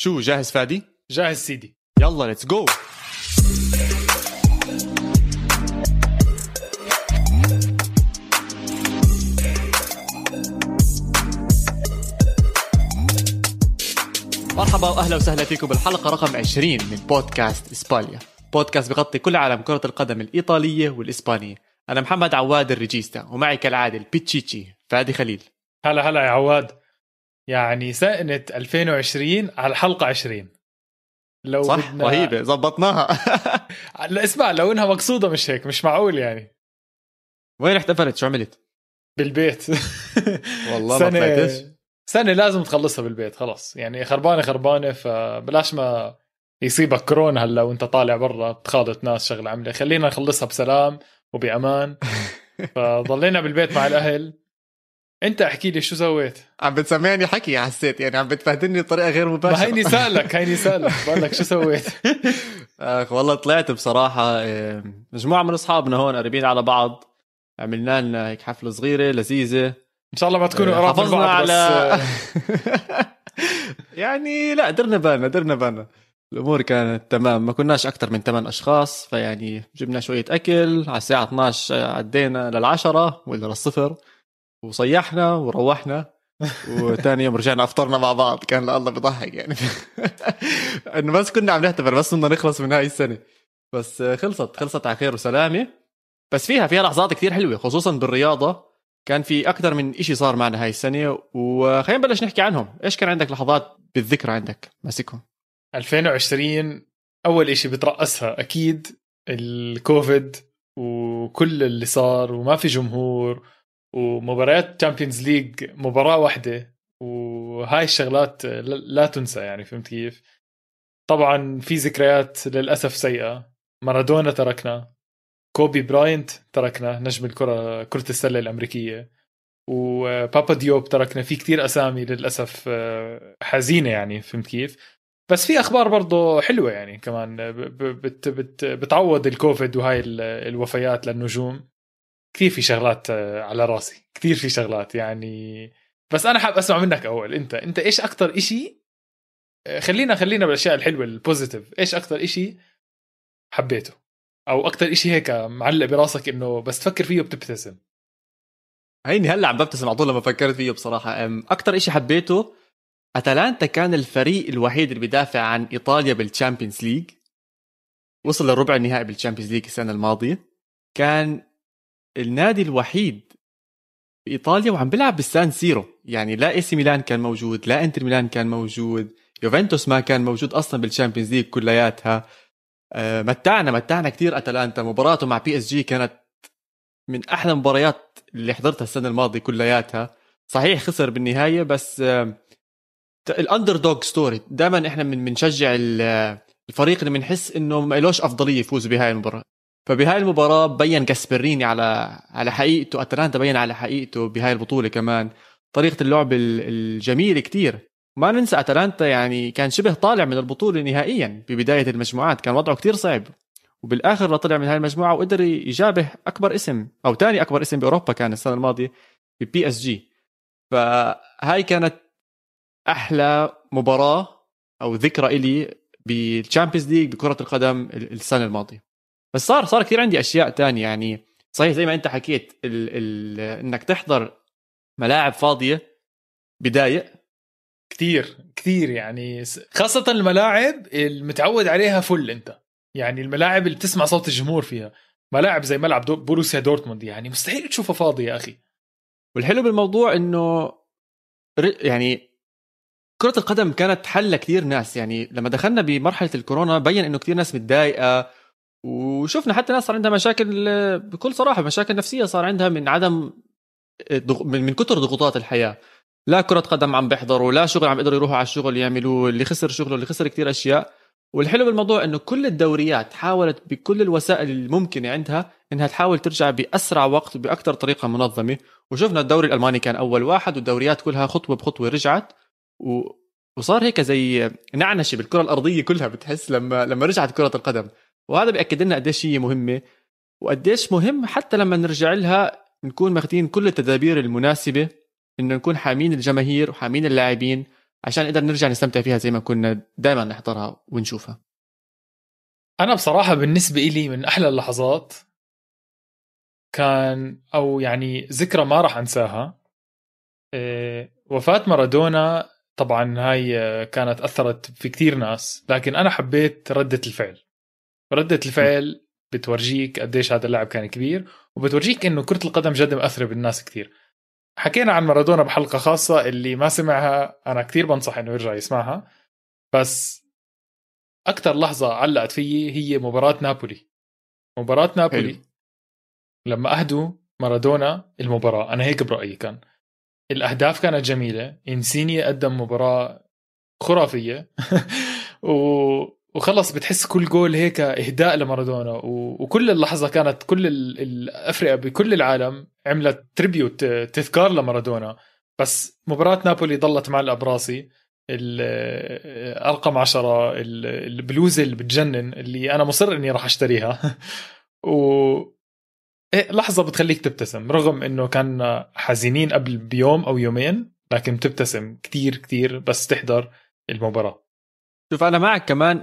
شو جاهز فادي؟ جاهز سيدي. يلا let's go مرحبا وأهلا وسهلا فيكم بالحلقة رقم 20 من بودكاست إسبانيا. بودكاست بغطي كل عالم كرة القدم الإيطالية والإسبانية. أنا محمد عواد الريجيستا ومعي كالعادة البيتشيتشي فادي خليل. هلا هلا يا عواد. يعني سنة 2020 على الحلقة 20 لو صح بدنا... رهيبة زبطناها لا اسمع لو إنها مقصودة مش هيك مش معقول يعني. وين احتفلت؟ شو عملت؟ بالبيت. والله سنة... ما طلعتش. سنة لازم تخلصها بالبيت خلص. يعني خربانة خربانة فبلاش ما يصيبك كورونا هلا وانت طالع برا تخالط ناس شغلة عملة. خلينا نخلصها بسلام وبأمان. فضلينا بالبيت مع الأهل. انت احكي لي شو سويت؟ عم بتسمعني حكي حسيت يعني عم بتفهدني بطريقة غير مباشرة. ما هيني سألك هيني سألك. بقول لك شو سويت؟ اخ والله طلعت بصراحة مجموعة من أصحابنا هون قريبين على بعض عملنا لنا هيك حفلة صغيرة لذيذة. إن شاء الله ما تكونوا قراب حافظنا على يعني لا درنا بالنا درنا بالنا الأمور كانت تمام. ما كناش أكثر من 8 أشخاص فيعني جبنا شوية أكل على الساعة 12 عدينا للعشرة ولا للصفر وصيحنا وروحنا. وثاني يوم رجعنا أفطرنا مع بعض. كان الله بضحك يعني. إنه بس كنا عم نحتفل بس بدنا نخلص من هاي السنة. بس خلصت خلصت على خير وسلامة. بس فيها فيها لحظات كثير حلوة خصوصا بالرياضة. كان في أكثر من إشي صار معنا هاي السنة. وخلينا نبلش نحكي عنهم. إيش كان عندك لحظات بالذكرى عندك؟ ماسكهم. 2020 أول إشي بترأسها أكيد الكوفيد وكل اللي صار وما في جمهور. ومباريات Champions League مباراة واحدة وهاي الشغلات لا تنسى يعني فهمت كيف؟ طبعا في ذكريات للأسف سيئة. مارادونا تركنا. كوبي براينت تركنا نجم الكره كرة السلة الأمريكية. وبابا ديوب تركنا. في كتير أسامي للأسف آه، حزينة يعني فهمت كيف؟ بس في أخبار برضه حلوة يعني كمان بت بت بتعوض الكوفيد وهاي الوفيات للنجوم. كثير في شغلات آه، على راسي كثير في شغلات يعني. بس أنا حاب أسمع منك أول أنت أنت إيش أكثر إشي آه، خلينا خلينا بالأشياء الحلوة ال positive إيش أكثر إشي حبيته؟ أو أكثر إشي هيك معلق براسك إنه بس تفكر فيه بتبتسم هيني هلأ عم ببتسم على طول لما فكرت فيه بصراحة. أكثر إشي حبيته أتلانتا كان الفريق الوحيد اللي بيدافع عن إيطاليا بال Champions League وصل للربع النهائي بال Champions League السنة الماضية. كان النادي الوحيد بايطاليا وعم بيلعب بالسان سيرو. يعني لا إي سي ميلان كان موجود لا إنتر ميلان كان موجود يوفنتوس ما كان موجود أصلا بال Champions League كلياتها. آه، متعنا متعنا كثير أتلانتا. مباراته مع بي إس جي كانت من أحلى المباريات اللي حضرتها السنة الماضية كلياتها. صحيح خسر بالنهاية بس ال underdog story. دائما إحنا بنشجع الفريق اللي بنحس إنه ما لهش أفضلية يفوز بهاي المباراة. فبهاي المباراة بين جاسبريني على على حقيقته أتلانتا بين على حقيقته بهاي البطولة كمان. طريقة اللعب الجميلة كتير. ما ننسى أتلانتا يعني كان شبه طالع من البطولة نهائيا ببداية المجموعات كان وضعه كتير صعب. وبالآخر طلع من هاي المجموعة وقدر يجابه أكبر اسم أو ثاني أكبر اسم بأوروبا كان السنة الماضية ببي اس جي فهاي كانت أحلى مباراة أو ذكرى إلي بال Champions League بكرة القدم السنة الماضية. بس صار صار كثير عندي أشياء تانية. يعني صحيح زي ما أنت حكيت ال ال إنك تحضر ملاعب فاضية بداية كثير كثير يعني. خاصة الملاعب المتعود عليها full أنت. يعني الملاعب اللي بتسمع صوت الجمهور فيها. ملاعب زي ملعب دو بوروسيا دورتموند. يعني مستحيل تشوفها فاضية يا أخي. والحلو بالموضوع إنه يعني كرة القدم كانت حل لكثير ناس. يعني لما دخلنا بمرحلة الكورونا بين إنه كثير ناس متضايقة وشفنا حتى ناس صار عندها مشاكل بكل صراحة مشاكل نفسية صار عندها من عدم من كثر ضغوطات الحياة. لا كرة قدم عم بيحضروا لا شغل عم يقدروا يروحوا على الشغل يعملوه اللي خسر شغله اللي خسر كتير أشياء. والحلو بالموضوع إنه كل الدوريات حاولت بكل الوسائل الممكنة عندها إنها تحاول ترجع بأسرع وقت باكثر طريقة منظمة. وشفنا الدوري الألماني كان أول واحد والدوريات كلها خطوة بخطوة رجعت. و... وصار هيك زي نعنشة بالكرة الأرضية كلها بتحس لما لما رجعت كرة القدم. وهذا بيأكد لنا قديش هي مهمة وقديش مهم حتى لما نرجع لها نكون ماخذين كل التدابير المناسبة إنه نكون حامين الجماهير وحامين اللاعبين عشان نقدر نرجع نستمتع فيها زي ما كنا دائما نحضرها ونشوفها. أنا بصراحة بالنسبة إلي من أحلى اللحظات كان أو يعني ذكرى ما راح أنساها إيه، وفاة مارادونا طبعا هاي كانت أثرت في كثير ناس لكن أنا حبيت ردة الفعل. ردة الفعل بتورجيك قديش هذا اللاعب كان كبير وبتورجيك إنه كرة القدم جد مأثرة بالناس كثير حكينا عن مارادونا بحلقة خاصة اللي ما سمعها أنا كثير بنصح إنه يرجع يسمعها. بس أكثر لحظة علقت فيي هي مباراة نابولي. مباراة نابولي. حلو. لما أهدوا مارادونا المباراة أنا هيك برأيي كان. الأهداف كانت جميلة. إنسيني قدم مباراة خرافية. و... وخلص بتحس كل جول هيك إهداء لمارادونا. وكل اللحظة كانت كل الافرقه بكل العالم عملت تريبيوت تذكار لمارادونا. بس مباراة نابولي ضلت معلقه براسي ارقم عشرة البلوزه اللي بتجنن اللي أنا مصر إني راح أشتريها. و إيه لحظة بتخليك تبتسم رغم إنه كان حزينين قبل بيوم أو يومين لكن بتبتسم كتير كتير بس تحضر المباراة. شوف أنا معك كمان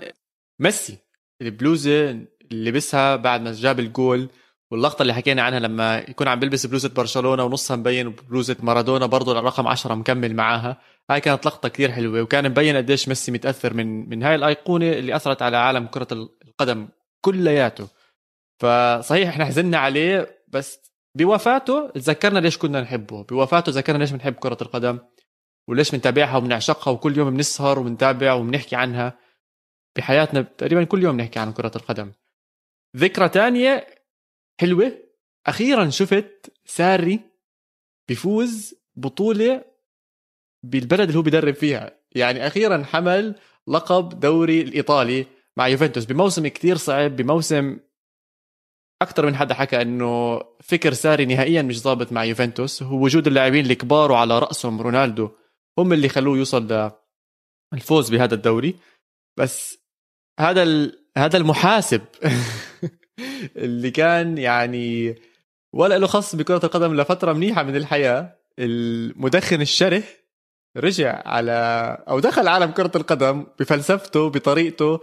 ميسي. البلوزة اللي لبسها بعد ما جاب الجول واللقطة اللي حكينا عنها لما يكون عم بيلبس بلوزة برشلونة ونصها مبين بلوزة مارادونا برضه الرقم 10 مكمل معاها. هاي كانت لقطة كتير حلوة وكان مبين قديش ميسي متأثر من من هاي الأيقونة اللي أثرت على عالم كرة القدم كلياته. فصحيح إحنا حزننا عليه بس بوفاته تذكرنا ليش كنا نحبه. بوفاته تذكرنا ليش بنحب كرة القدم وليش بنتابعها وبنعشقها وكل يوم بنسهر وبنتابع وبنحكي عنها. بحياتنا تقريبا كل يوم نحكي عن كرة القدم. ذكرى تانية حلوة. أخيرا شفت ساري بيفوز بطولة بالبلد اللي هو بيدرب فيها. يعني أخيرا حمل لقب دوري الإيطالي مع يوفنتوس بموسم كتير صعب بموسم أكثر من حدا حكى إنه فكر ساري نهائيا مش ظابط مع يوفنتوس. هو وجود اللاعبين الكبار وعلى رأسهم رونالدو هم اللي خلوه يوصل للفوز بهذا الدوري. بس هذا. هذا المحاسب اللي كان يعني ولا له خص بكرة القدم لفترة منيحة من الحياة. المدخن الشره رجع على أو دخل عالم كرة القدم بفلسفته بطريقته.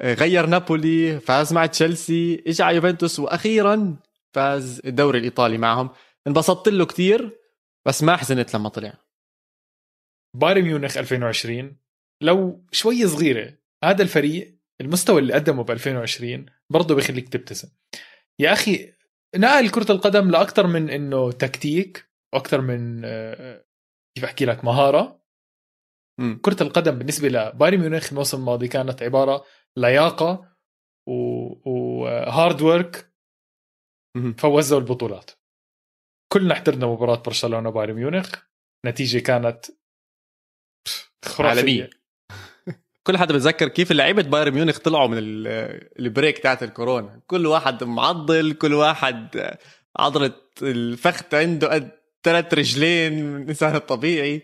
غير نابولي فاز مع تشيلسي اجى على يوفنتوس وأخيرا فاز الدوري الإيطالي معهم. انبسطت له كثير بس ما حزنت لما طلع. بايرن ميونخ 2020 لو شوي صغيرة هذا الفريق المستوى اللي قدمه ب 2020 برضه بيخليك تبتسم. يا أخي نقل كرة القدم لأكثر من إنه تكتيك وأكثر من آه، كيف أحكي لك مهارة. م. كرة القدم بالنسبة لبايرن ميونخ الموسم الماضي كانت عبارة لياقة و hard work فوزوا البطولات. كلنا حضرنا مباراة برشلونة بايرن ميونخ نتيجة كانت خرافية. كل حدا بتذكر كيف لعيبة بايرن ميونخ طلعوا من ال break تاعت الكورونا. كل واحد معضل كل واحد عضلة الفخذ عنده قد ثلاث رجلين من الإنسان الطبيعي.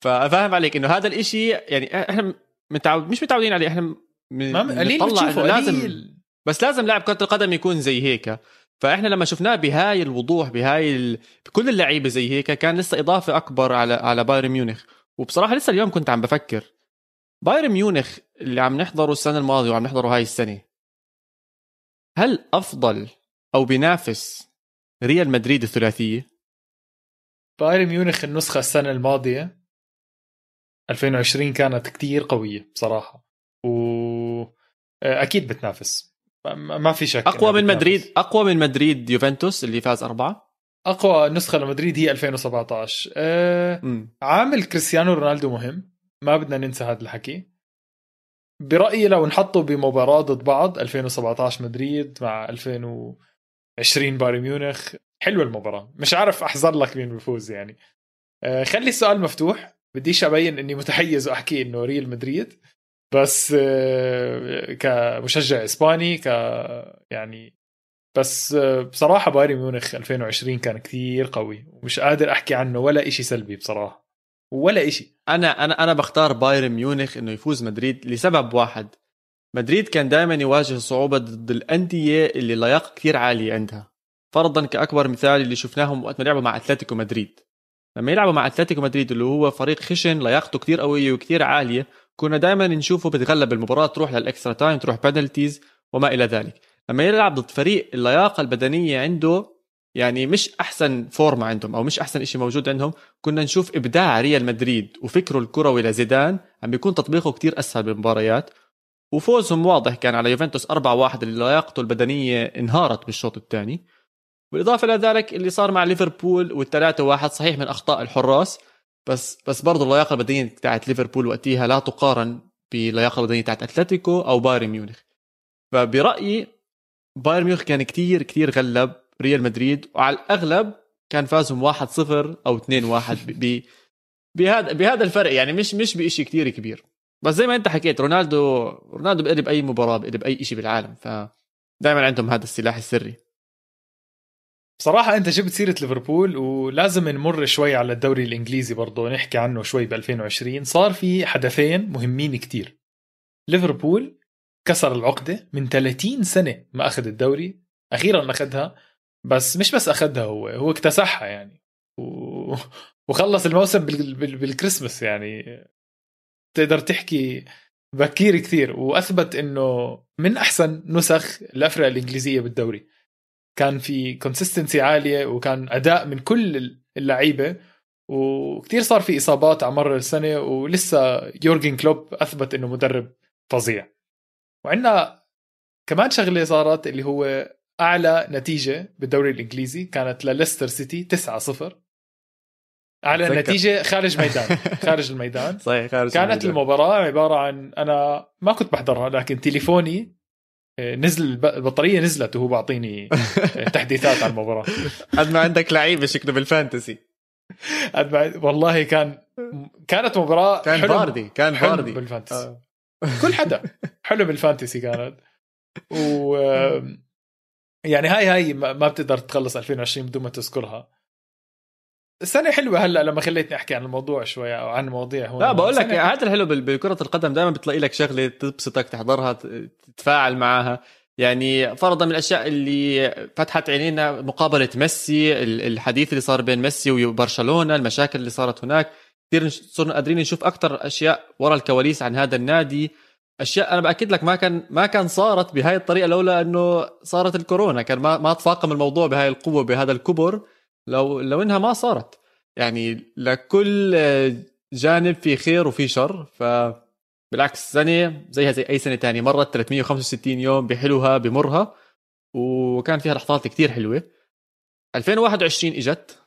ففاهم عليك إنه هذا الإشي يعني إحنا متعود مش متعودين عليه إحنا ما قليل بتشوفه لازم قليل. بس لازم لاعب كرة القدم يكون زي هيك. فإحنا لما شفناه بهاي الوضوح بهاي ال... بكل اللعيبة زي هيك كان لسه إضافة أكبر على على بايرن ميونخ. وبصراحة لسه اليوم كنت عم بفكر. بايرن ميونخ اللي عم نحضره السنة الماضية وعم نحضره هاي السنة هل أفضل أو بينافس ريال مدريد الثلاثية؟ بايرن ميونخ النسخة السنة الماضية 2020 كانت كتير قوية بصراحة واكيد بتنافس. ما في شك أقوى من مدريد أقوى من مدريد يوفنتوس اللي فاز أربعة؟ أقوى نسخة لمدريد هي 2017 أه عامل كريستيانو رونالدو مهم؟ ما بدنا ننسى هذا الحكي. برأيي لو نحطه بمباراة ضد بعض 2017 مدريد مع 2020 بايرن ميونخ حلوة المباراة. مش عارف أحذر لك مين بيفوز يعني. أه خلي السؤال مفتوح. بديش أبين إني متحيز وأحكي إنه ريال مدريد. بس آه، كمشجع إسباني ك يعني بس آه، بصراحة بايرن ميونخ 2020 كان كثير قوي. ومش قادر أحكي عنه ولا إشي سلبي بصراحة. ولا إشي. أنا أنا أنا بختار بايرن ميونخ إنه يفوز مدريد لسبب واحد. مدريد كان دائما يواجه صعوبة ضد الأندية اللي اللياقه كثير عالية عندها. فرضا كأكبر مثال اللي شفناهم وقت ما لعبوا مع أتلتيكو مدريد. لما يلعبوا مع أتلتيكو مدريد اللي هو فريق خشن لياقته كتير قوية وكتير عالية كنا دائما نشوفه بتغلب المباراة تروح لل extra time تروح penalties وما إلى ذلك. لما يلعب ضد فريق اللياقة البدنية عنده يعني مش أحسن forma عندهم أو مش أحسن شيء موجود عندهم. كنا نشوف إبداع ريال مدريد وفكره الكروي لزيدان عم بيكون تطبيقه كتير أسهل بالمباريات. وفوزهم واضح كان على يوفنتوس 4-1 اللي لياقته البدنية انهارت بالشوط الثاني. بالإضافة إلى ذلك اللي صار مع ليفربول والثلاثة واحد صحيح من أخطاء الحراس. بس بس برضه اللياقة البدنية بتاعت ليفربول وقتها لا تقارن باللياقه البدنية بتاعت أتلتيكو أو بايرن ميونخ. فبرأيي بايرن ميونخ كان كتير كتير غلب. ريال مدريد وعلى الأغلب كان فازهم 1-0 أو 2-1 بهذا بهذا الفرق. يعني مش مش بشيء كتير كبير. بس زي ما أنت حكيت رونالدو رونالدو بيقلب أي مباراة بيقلب أي شيء بالعالم. ف دائما عندهم هذا السلاح السري. بصراحة أنت جبت سيرة ليفربول ولازم نمر شوي على الدوري الإنجليزي برضه نحكي عنه شوي ب 2020 صار في حدثين مهمين كتير. ليفربول كسر العقدة من 30 سنة ما أخذ الدوري أخيرا أخذها بس مش بس أخذها هو هو اكتسحها يعني. و... وخلص الموسم بال... بال... بالكريسماس يعني. تقدر تحكي بكير كثير. وأثبت إنه من أحسن نسخ الافرقه الإنجليزية بالدوري. كان في consistency عالية وكان أداء من كل اللعيبة. وكثير صار في إصابات على مر السنة. ولسه يورجن كلوب أثبت إنه مدرب فظيع. وعندنا كمان شغلة صارت اللي هو أعلى نتيجة بالدوري الإنجليزي كانت لليستر سيتي 9-0 أعلى نتيجة خارج ميدان. خارج الميدان. صحيح خارج كانت الميدان. المباراة عبارة عن أنا ما كنت بحضرها لكن تليفوني آه، نزل البطارية نزلت وهو بعطيني آه، تحديثات عن المباراة. قد ما عندك لعيبه شكله بال fantasy. والله كان كانت مباراة كان حلو باردي كان حلو باردي. بال fantasy. آه. كل حدا. حلو بال fantasy كانت. و يعني هاي هاي ما بتقدر تخلص 2020 بدون ما تذكرها. السنة حلوة هلأ لما خليتني أحكي عن الموضوع شوي أو عن مواضيع هون. لا بقول لك السنة- هذا الحلو بكره القدم دائما بتلاقي لك شغلة تبسطك تحضرها تتفاعل معها يعني فرضا من الأشياء اللي فتحت عينينا مقابلة ميسي ال- الحديث اللي صار بين ميسي وبرشلونة المشاكل اللي صارت هناك. كثير صرنا قادرين نشوف أكثر أشياء ورا الكواليس عن هذا النادي. أشياء أنا بأكد لك ما كان ما كان صارت بهاي الطريقة لولا إنه صارت الكورونا. كان ما ما تفاقم الموضوع بهاي القوة بهذا الكبر لو لو إنها ما صارت. يعني لكل جانب في خير وفي شر. ف بالعكس سنه زيها زي أي سنة تانية. مرت 365 يوم بحلوها بمرها. وكان فيها لحظات كتير حلوة. 2021 إجت.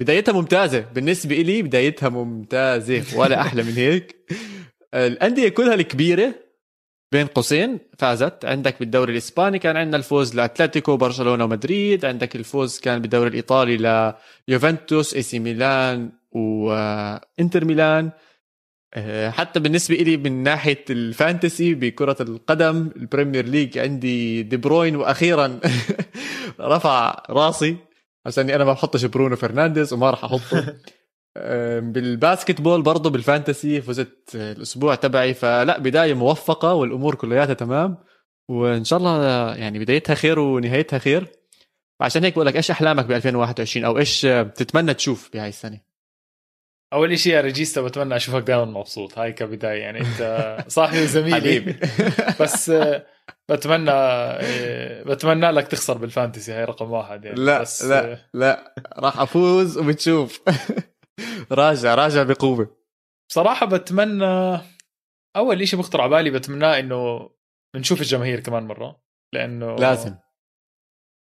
بدايتها ممتازة. بالنسبة إلي بدايتها ممتازة ولا أحلى من هيك. الأندية كلها الكبيرة بين قوسين فازت. عندك بالدوري الإسباني كان عندنا الفوز لأتلتيكو برشلونة ومدريد. عندك الفوز كان بالدوري الإيطالي ليوفنتوس AC ميلان وانتر ميلان. آه، حتى بالنسبة إلي من ناحية ال fantasy بكرة القدم ال Premier League عندي دي بروين وأخيرا رفع راسي. عشان أنا ما بحطش برونو فرنانديز وما راح أحطه. آه، بال basketball برضه بال fantasy فزت الأسبوع تبعي فلا بداية موفقة والأمور كلياتها تمام وإن شاء الله يعني بدايتها خير ونهايتها خير. عشان هيك بقول لك إيش أحلامك ب 2021 أو إيش بتتمنى تشوف بهاي السنة؟ أول شيء يا ريجيستا بتمنى أشوفك دائما مبسوط هاي كبداية يعني أنت صاحبي وزميلي. بس آه، بتمنى آه، بتمنى لك تخسر بال fantasy هاي رقم واحد يعني. لا بس لا آه، لا راح أفوز وبتشوف. راجع راجع بقوة. بصراحة بتمنى أول شيء بخطر على بالي بتمناه إنه نشوف الجماهير كمان مرة لأنه لازم.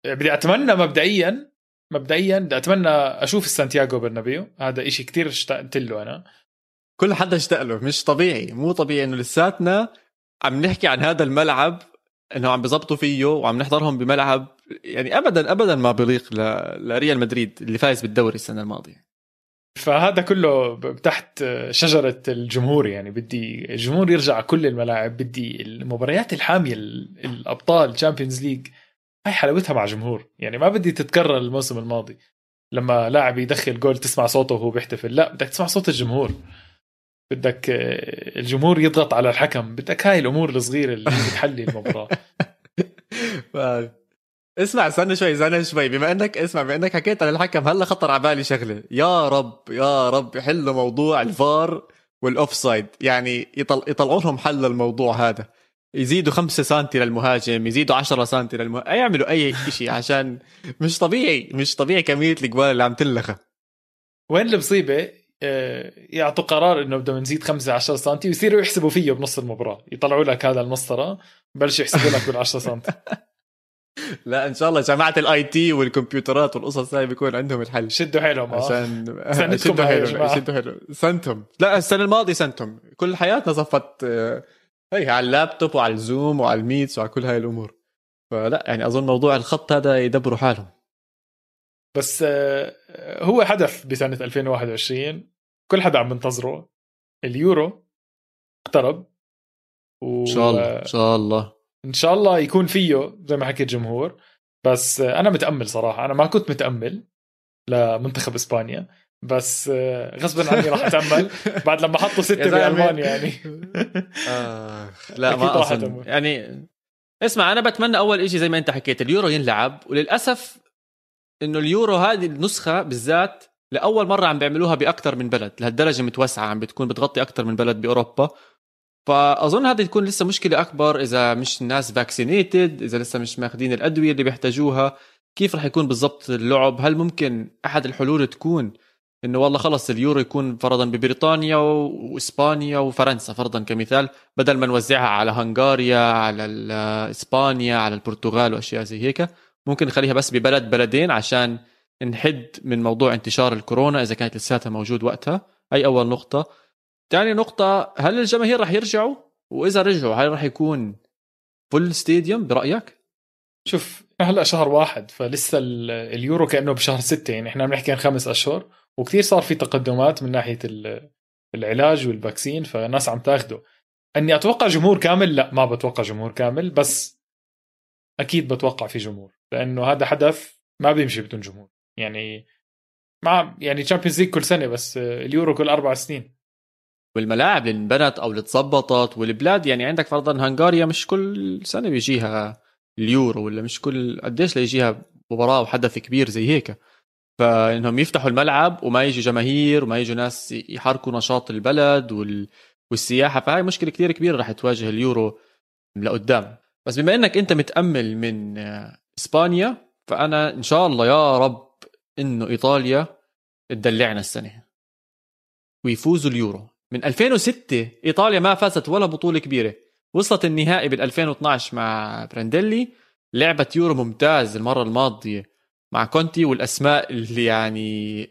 بدي أتمنى مبدئيا مبدئيا بدي أتمنى أشوف السانتياغو برنابيو. هذا إشي كتير اشتقت له أنا. كل حدا اشتاق له مش طبيعي مو طبيعي إنه لساتنا عم نحكي عن هذا الملعب إنه عم بيظبطوا فيه وعم نحضرهم بملعب يعني ابدا ابدا ما بيليق ل- لريال مدريد اللي فايز بالدوري السنة الماضية. فهذا كله تحت شجرة الجمهور يعني. بدي الجمهور يرجع كل الملاعب بدي المباريات الحامية ال- الأبطال Champions League هاي حلاوتها مع جمهور. يعني ما بدي تتكرر الموسم الماضي. لما لاعب يدخل جول تسمع صوته وهو بيحتفل. لا بدك تسمع صوت الجمهور. بدك آه، الجمهور يضغط على الحكم. بدك هاي الأمور الصغيرة اللي بتحلي المباراة. اسمع استنى شوي استنى شوي. بما إنك اسمع بما إنك حكيت عن الحكم هلا خطر على بالي شغلة. يا رب يا رب يحلوا موضوع الفار وال offside يعني يط- يطلعوا لهم حل للموضوع هذا. يزيدوا 5 سم للمهاجم يزيدوا 10 سم للمهاجم يعملوا أي شيء عشان مش طبيعي مش طبيعي كمية الجوال اللي عم تنلغى وين المصيبة؟ آه، يعطوا قرار إنه بدهم نزيد 5 10 سم ويصيروا يحسبوا فيه بنص المباراة. يطلعوا لك هذا المسطرة بلشوا يحسبوا لك بال 10 سم لا إن شاء الله جماعة ال IT والكمبيوترات والقصص هاي بيكون عندهم الحل. شدوا حيلهم آه. عشان شدوا حيلهم. شدوا حيلهم. سنتهم. لا السنة الماضية سنتهم. كل حياتنا صفت آه، هي على اللابتوب وعلى ال Zoom وعلى ال Meets وعلى كل هاي الأمور. فلا يعني أظن موضوع الخط هذا يدبروا حالهم. بس آه، هو حدث بسنة 2021 كل حدا عم بنتظره. اليورو اقترب. و... إن شاء الله إن شاء الله. إن شاء الله يكون فيه زي ما حكي الجمهور. بس آه، أنا متأمل صراحة. أنا ما كنت متأمل لمنتخب إسبانيا. بس آه، غصبا عني راح أتأمل بعد لما حطوا ستة. بألمانيا يعني. آخ لا ما أظن. يعني اسمع أنا بتمنى أول شيء زي ما أنت حكيت اليورو ينلعب. وللأسف إنه اليورو هذه النسخة بالذات لأول مرة عم بيعملوها باكثر من بلد. لهالدرجة متوسعة عم بتكون بتغطي أكثر من بلد بأوروبا. فأظن هذه تكون لسه مشكلة أكبر إذا مش الناس vaccinated إذا لسه مش ماخذين الأدوية اللي بيحتاجوها. كيف رح يكون بالضبط اللعب؟ هل ممكن أحد الحلول تكون إنه والله خلص اليورو يكون فرضا ببريطانيا وإسبانيا وفرنسا فرضا كمثال بدل ما نوزعها على هنغاريا على إسبانيا على البرتغال وأشياء زي هيك. ممكن نخليها بس ببلد بلدين عشان نحد من موضوع انتشار الكورونا إذا كانت لساتها موجود وقتها. هي أول نقطة؟ ثاني نقطة هل الجماهير رح يرجعوا؟ وإذا رجعوا هل رح يكون full stadium برأيك؟ شوف هلأ شهر واحد فلسه ال- اليورو كأنه بشهر ستة يعني إحنا بنحكي عن خمس أشهر وكثير صار في تقدمات من ناحية ال- العلاج وال vaccine فالناس عم تاخده. أني أتوقع جمهور كامل لأ ما بتوقع جمهور كامل بس أكيد بتوقع في جمهور لأنه هذا حدث ما بيمشي بدون جمهور. يعني مع يعني Champions League كل سنة بس اليورو كل أربع سنين. والملاعب اللي انبنت أو اللي تظبطت والبلاد يعني عندك فرضا هنغاريا مش كل سنة بيجيها اليورو ولا مش كل قديش ليجيها مباراة وحدث كبير زي هيك. فإنهم يفتحوا الملعب وما يجي جماهير وما يجوا ناس يحركوا نشاط البلد وال... والسياحة. فهاي مشكلة كثير كبيرة رح تواجه اليورو لقدام. بس بما إنك أنت متأمل من إسبانيا فأنا إن شاء الله يا رب إنه إيطاليا تدلعنا السنة. ويفوزوا اليورو. من 2006 إيطاليا ما فازت ولا بطولة كبيرة. وصلت النهائي بال 2012 مع برانديلي لعبت يورو ممتاز المرة الماضية مع كونتي والأسماء اللي يعني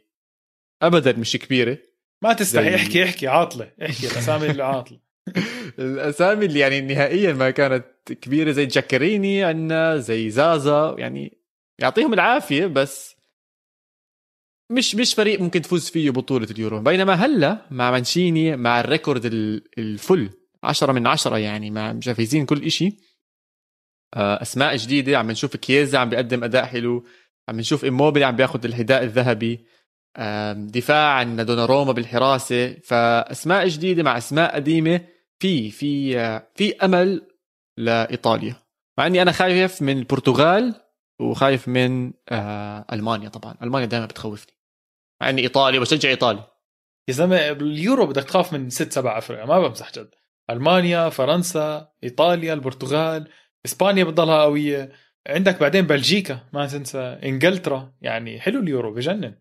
ابدا مش كبيرة. ما تستحي زي- احكي احكي عاطلة احكي الأسامي اللي عاطلة. الأسامي اللي يعني نهائيا ما كانت كبيرة زي جاكيريني عندنا زي زازا يعني يعطيهم العافية بس مش مش فريق ممكن تفوز فيه بطولة اليورو. بينما هلا مع مانشيني مع ال record ال- الفل 10 من 10 يعني مع مجهزين كل إشي. آه، أسماء جديدة عم نشوف كييزا عم بيقدم أداء حلو عم نشوف ايموبيلي عم بياخذ الحذاء الذهبي. دفاع عندنا دوناروما بالحراسة. فأسماء جديدة مع أسماء قديمة في في في أمل لإيطاليا. مع إني أنا خايف من البرتغال وخايف من آه، ألمانيا طبعا. ألمانيا دائما بتخوفني. مع اني ايطالي وبشجع ايطالي يا زلمة باليورو بدك تخاف من ست سبع افرقه ما بمزح جد. ألمانيا فرنسا إيطاليا البرتغال إسبانيا بتضلها قوية. عندك بعدين بلجيكا ما تنسى. إنجلترا يعني حلو اليورو بجنن.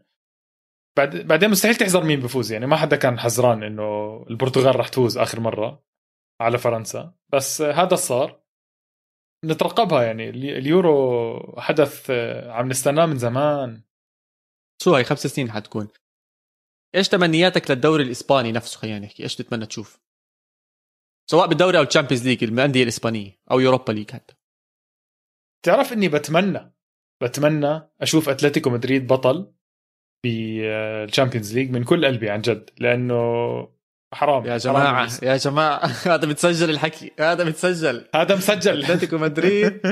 بعد بعدين مستحيل تحذر مين بفوز يعني ما حدا كان حذران إنه البرتغال رح تفوز آخر مرة على فرنسا. بس هذا صار. نترقبها يعني. الي- اليورو حدث عم نستناه من زمان. شو هاي خمس سنين حتكون. إيش تمنياتك للدوري الإسباني نفسه؟ خلينا نحكي إيش تتمنى تشوف؟ سواء بالدوري أو ال Champions League الأندية الإسبانية أو Europa League حتى. تعرف إني بتمنى بتمنى أشوف أتلتيكو مدريد بطل بال Champions League من كل قلبي عن جد لأنه حرام يا حرام جماعة بس. يا جماعة هذا بتسجل الحكي هذا بتسجل. هذا مسجل. أتلتيكو مدريد.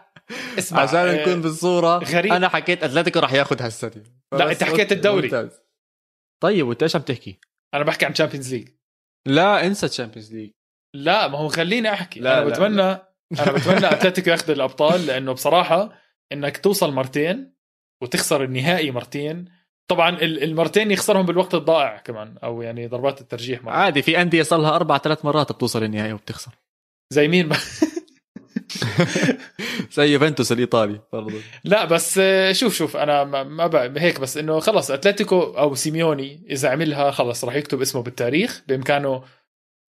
اسمع عشان آه، نكون بالصورة غريب. أنا حكيت أتلتيكو راح ياخذ هالسنة لا، أنت حكيت الدوري. ممتاز. طيب وأنت إيش عم تحكي؟ أنا بحكي عن Champions League لا انسى Champions League لا ما هو خليني أحكي لا، أنا لا، بتمنى أنا بتمنى أتلتيكو ياخذ الأبطال لأنه بصراحة إنك توصل مرتين وتخسر النهائي مرتين طبعا المرتين يخسرهم بالوقت الضائع كمان أو يعني ضربات الترجيح مرة. عادي في أندية صار لها أربع ثلاث مرات بتوصل النهائي وبتخسر زي مين زي يوفنتوس الإيطالي برضه لا بس شوف شوف أنا ما هيك بس إنه خلص أتلتيكو أو سيميوني إذا عملها خلص راح يكتب اسمه بالتاريخ. بإمكانه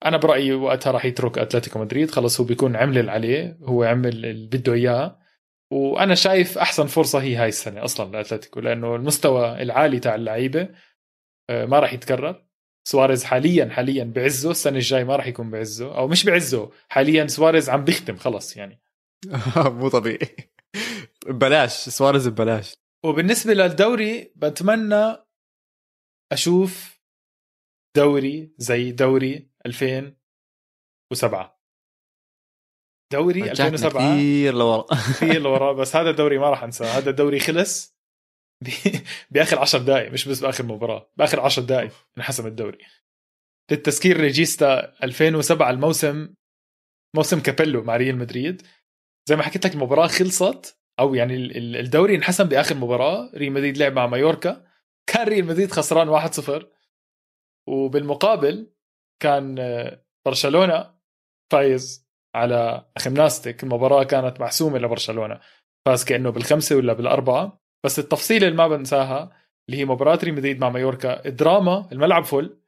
أنا برأيي وقتها راح يترك أتلتيكو مدريد. خلص هو بيكون عمل اللي عليه هو عمل اللي بده إياه. وأنا شايف أحسن فرصة هي هاي السنة أصلا لأتلتيكو لأنه المستوى العالي تاع اللعيبة آه، ما راح يتكرر. سواريز حاليا حاليا بعزه السنة الجاي ما راح يكون بعزه أو مش بعزه حاليا سواريز عم بيختم خلص يعني. مو طبيعي. ببلاش سواريز ببلاش. وبالنسبة للدوري بتمنى أشوف دوري زي دوري 2007 دوري 2007 كثير لورا. كثير لورا بس هذا الدوري ما راح أنساه. هذا الدوري خلص بآخر 10 دقائق مش بس بآخر مباراة بآخر 10 دقائق انحسم الدوري. للتذكير ريجيستا 2007 الموسم موسم كابيلو مع ريال مدريد. زي ما حكيت لك المباراة خلصت أو يعني الدوري انحسم بآخر مباراة ريال مدريد لعب مع مايوركا. كان ريال مدريد خسران 1-0 وبالمقابل كان برشلونة فايز على جمناستيك المباراة كانت محسومة لبرشلونة. فاز كأنه بالخمسة ولا بالأربعة. بس التفصيله اللي ما بنساها اللي هي مباراة ريال مدريد مع مايوركا الدراما الملعب full.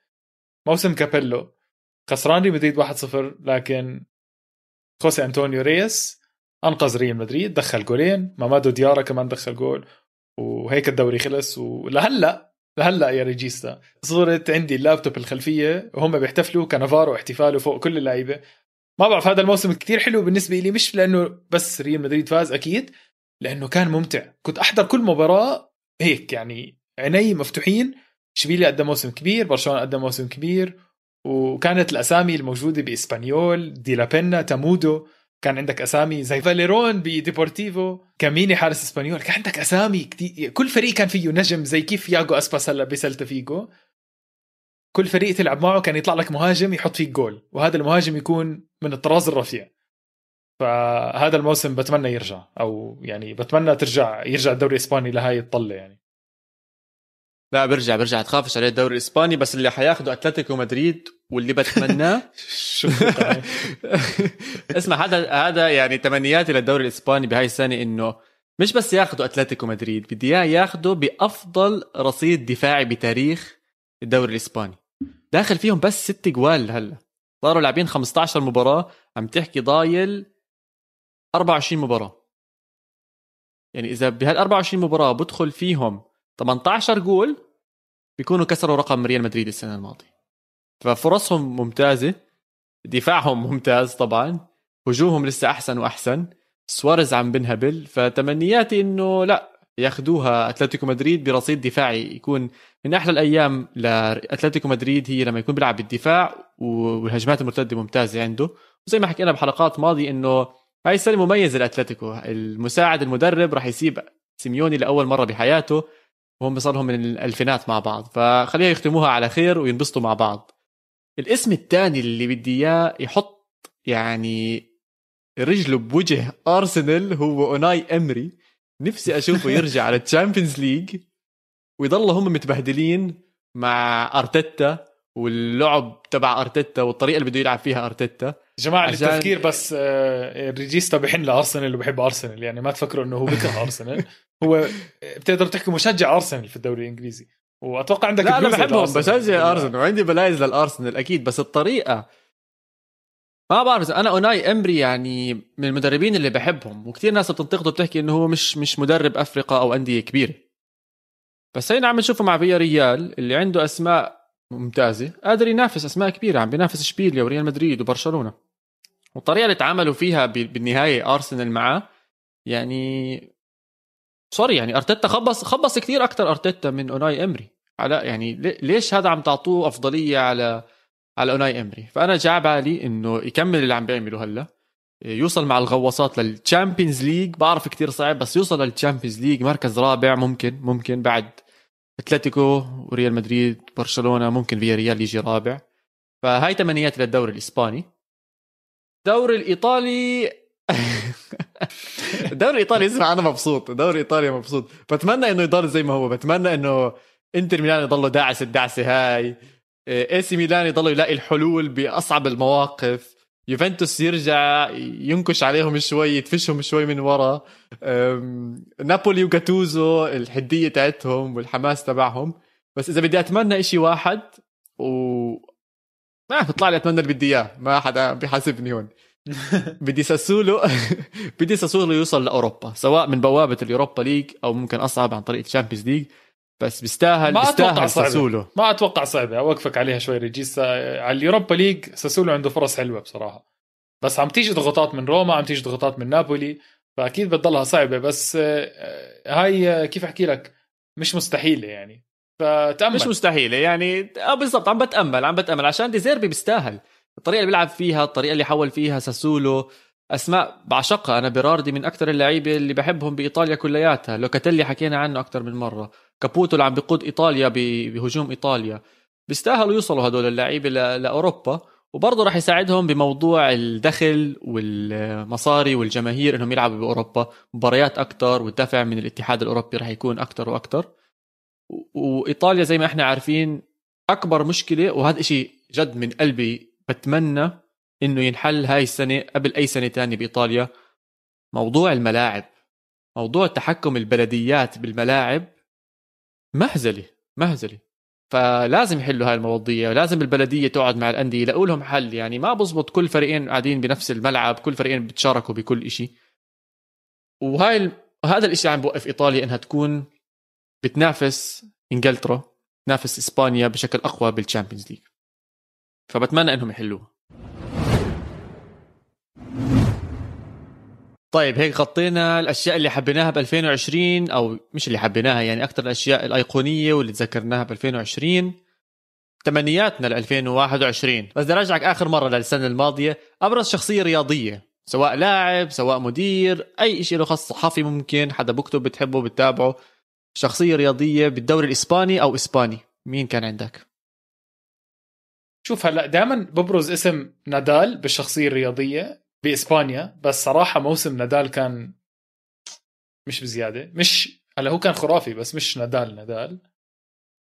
موسم كابيلو. خسران ريال مدريد 1-0 لكن خوسي أنطونيو رييس أنقذ ريال مدريد دخل جولين. مامادو ديارا كمان دخل جول. وهيك الدوري خلص. ولهلا لهلا يا ريجيستا. صورت عندي اللابتوب الخلفية. وهم بيحتفلوا كانافارو احتفاله فوق كل اللعيبة. ما بعرف هذا الموسم كتير حلو بالنسبة لي مش لأنه بس ريال مدريد فاز أكيد. لأنه كان ممتع. كنت أحضر كل مباراة هيك يعني عيني مفتوحين. اشبيليا قدم موسم كبير برشلونة قدم موسم كبير وكانت الأسامي الموجودة بإسبانيول دي لا بينا تامودو. كان عندك أسامي زي فاليرون بديبورتيفو كاميني حارس إسبانيول. كان عندك أسامي كتير كل فريق كان فيه نجم زي كيف ياجو اسباس هلا بسلتا فيجو كل فريق تلعب معه كان يطلع لك مهاجم يحط فيك جول وهذا المهاجم يكون من الطراز الرفيع. فهذا الموسم بتمنى يرجع أو يعني بتمنى ترجع يرجع الدوري الإسباني لهاي الطلة يعني. لا برجع برجع. تخافش عليه الدوري الإسباني بس اللي حياخده أتلتيكو مدريد واللي بتمناه. شو اسمع هذا هذا يعني تمنياتي للدوري الإسباني بهاي السنة إنه مش بس ياخذوا أتلتيكو مدريد بدي إياه ياخذوا بأفضل رصيد دفاعي بتاريخ الدوري الإسباني. داخل فيهم بس ست جوال هلا. صاروا لاعبين 15 مباراة عم تحكي ضايل 24 مباراة. يعني إذا بهال 24 مباراة بدخل فيهم 18 جول بيكونوا كسروا رقم ريال مدريد السنة الماضية. ففرصهم ممتازة دفاعهم ممتاز طبعا هجومهم لسه أحسن وأحسن سواريز عم بنهبل فتمنياتي إنه لا ياخذوها أتلتيكو مدريد برصيد دفاعي يكون من أحلى الأيام لاتلتيكو مدريد هي لما يكون بيلعب بالدفاع والهجمات المرتدة ممتازة عنده. وزي ما حكينا بحلقات ماضية إنه هاي السنة مميزه لاتلتيكو المساعد المدرب راح يسيب سيميوني لأول مرة بحياته وهم صار لهم من الألفينات مع بعض. فخليها يختموها على خير وينبسطوا مع بعض. الاسم الثاني اللي بدي إياه يحط يعني رجله بوجه أرسنال هو أوناي إمري. نفسي أشوفه يرجع على ال Champions League ويضلوا هم متبهدلين مع أرتيتا. واللعب تبع أرتيتا والطريقة اللي بده يلعب فيها أرتيتا. جماعة عشان... التفكير بس آه، ريجيستا بحن لأرسنال وبحب أرسنال. يعني ما تفكروا إنه هو بكره أرسنال. هو بتقدر تحكي مشجع أرسنال في الدوري الإنجليزي. وأتوقع عندك لا أنا بحبهم بشجع أرسنال. وعندي بلايز للأرسنال أكيد. بس الطريقة ما بعرف أنا أوناي إمري يعني من المدربين اللي بحبهم. وكثير ناس بتنتقده بتحكي إنه هو مش مش مدرب أفرقة أو أندية كبيرة. بس هينا عم نشوفه مع فيا ريال اللي عنده أسماء ممتازة. قادر ينافس أسماء كبيرة عم بينافس اشبيليا وريال مدريد وبرشلونة. والطريقة اللي تعاملوا فيها بالنهاية أرسنال معاه يعني sorry يعني أرتيتا خبص خبص كثير أكثر أرتيتا من أوناي إمري. على يعني ليش هذا عم تعطوه أفضلية على على أوناي إمري؟ فأنا جاء بالي إنه يكمل اللي عم بيعمله هلا. يوصل مع الغواصات لل Champions League بعرف كتير صعب بس يوصل لل Champions League مركز رابع ممكن ممكن بعد أتلتيكو وريال مدريد برشلونة ممكن فيا ريال يجي رابع. فهاي تمنياتي للدوري الإسباني. الدوري الإيطالي الدوري الإيطالي اسمع أنا مبسوط. الدوري الإيطالي مبسوط. بتمنى إنه يضل زي ما هو. بتمنى إنه إنتر ميلان يضلوا داعس الدعسه هاي. إي سي ميلان يضلوا يلاقي الحلول بأصعب المواقف. يوفنتوس يرجع ينكش عليهم شوي يدفشهم شوي من ورا. نابولي وجاتوزو الحدية تاعتهم والحماس تبعهم. بس إذا بدي أتمنى إشي واحد و ما بيطلع لي أتمنى اللي بدي إياه. ما حدا بيحاسبني هون. بدي ساسولو بدي ساسولو يوصل لأوروبا سواء من بوابة ال Europa League أو ممكن أصعب عن طريق ال Champions League. بس بيستاهل ما بيستاهل أتوقع ساسولو. ما أتوقع صعبة. أوقفك عليها شوي ريجيستا على ال Europa League ساسولو عنده فرص حلوة بصراحة. بس عم تيجي ضغوطات من روما عم تيجي ضغوطات من نابولي فأكيد بتضلها صعبة. بس آه، هاي كيف أحكي لك؟ مش مستحيلة يعني. فتأمل. مش مستحيلة يعني. آه بالضبط عم بتأمل عم بتأمل. عشان ديزيربي بيستاهل. الطريقة اللي بيلعب فيها الطريقة اللي حول فيها ساسولو أسماء بعشقها. أنا بيراردي من أكثر اللعيبة اللي بحبهم بإيطاليا كلياتها. لوكاتيلي حكينا عنه أكثر من مرة. كابوتو اللي عم بيقود إيطاليا بهجوم إيطاليا. بيستاهلوا يوصلوا هدول اللعيبة لأوروبا. وبرضه راح يساعدهم بموضوع الدخل والمصاري والجماهير إنهم يلعبوا بأوروبا. مباريات أكثر والدفع من الاتحاد الأوروبي راح يكون أكثر وأكثر. وإيطاليا زي ما إحنا عارفين أكبر مشكلة وهذا إشي جد من قلبي بتمنى إنه ينحل هاي السنة قبل أي سنة تانية بإيطاليا. موضوع الملاعب موضوع تحكم البلديات بالملاعب مهزلة مهزلة. فلازم يحلوا هاي المواضيع ولازم البلدية تقعد مع الأندية يلاقوا لهم حل. يعني ما بزبط كل فريقين قاعدين بنفس الملعب كل فريقين بتشاركوا بكل إشي. وهاي هذا الإشي عم بوقف إيطاليا إنها تكون بتنافس إنجلترا تنافس إسبانيا بشكل أقوى بال Champions League فبتمنى إنهم يحلوها. طيب هيك غطينا الأشياء اللي حبيناها ب 2020 أو مش اللي حبيناها يعني أكثر الأشياء الأيقونية واللي تذكرناها ب 2020 تمنياتنا ل 2021 بس بدي أرجعك آخر مرة للسنة الماضية. أبرز شخصية رياضية سواء لاعب سواء مدير أي شيء له خاص صحفي ممكن حدا بكتب بتحبه بتتابعه. شخصية رياضية بالدوري الإسباني أو إسباني. مين كان عندك؟ شوف هلا دائما ببرز اسم نادال بالشخصية الرياضية. بإسبانيا بس صراحة موسم نادال كان مش بزيادة. مش هلا هو كان خرافي بس مش نادال نادال.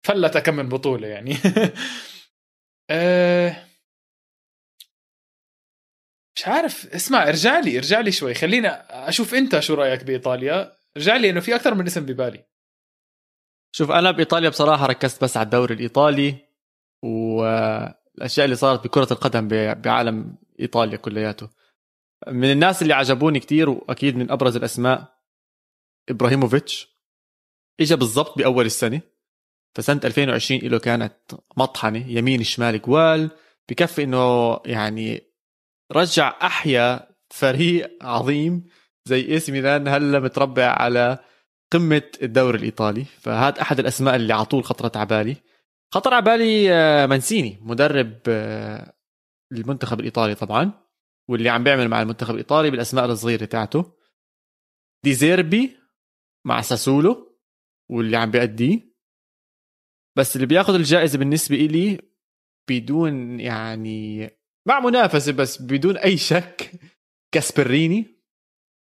فلت كم من بطولة يعني. أه مش عارف. اسمع ارجع لي ارجع لي شوي. خلينا أشوف أنت شو رأيك بإيطاليا. ارجع لي إنه في أكثر من اسم ببالي. شوف أنا بإيطاليا بصراحة ركزت بس على الدوري الإيطالي والاشياء اللي صارت بكرة القدم بعالم إيطاليا كلياته. من الناس اللي عجبوني كتير وأكيد من أبرز الأسماء إبراهيموفيتش. اجى بالضبط بأول السنة فسنة 2020 له كانت مطحنة يمين شمال جوال بكفي إنه يعني رجع أحيا فريق عظيم زي إي سي ميلان هلأ متربع على قمة الدوري الإيطالي. فهذا أحد الأسماء اللي على طول خطرت على بالي. خطر على بالي آه، مانسيني مدرب آه، المنتخب الإيطالي طبعا. واللي عم بيعمل مع المنتخب الإيطالي بالأسماء الصغيرة تاعته. ديزيربي مع ساسولو واللي عم بيأديه. بس اللي بياخذ الجائزة بالنسبة إلي بدون يعني مع منافسة بس بدون أي شك كاسبريني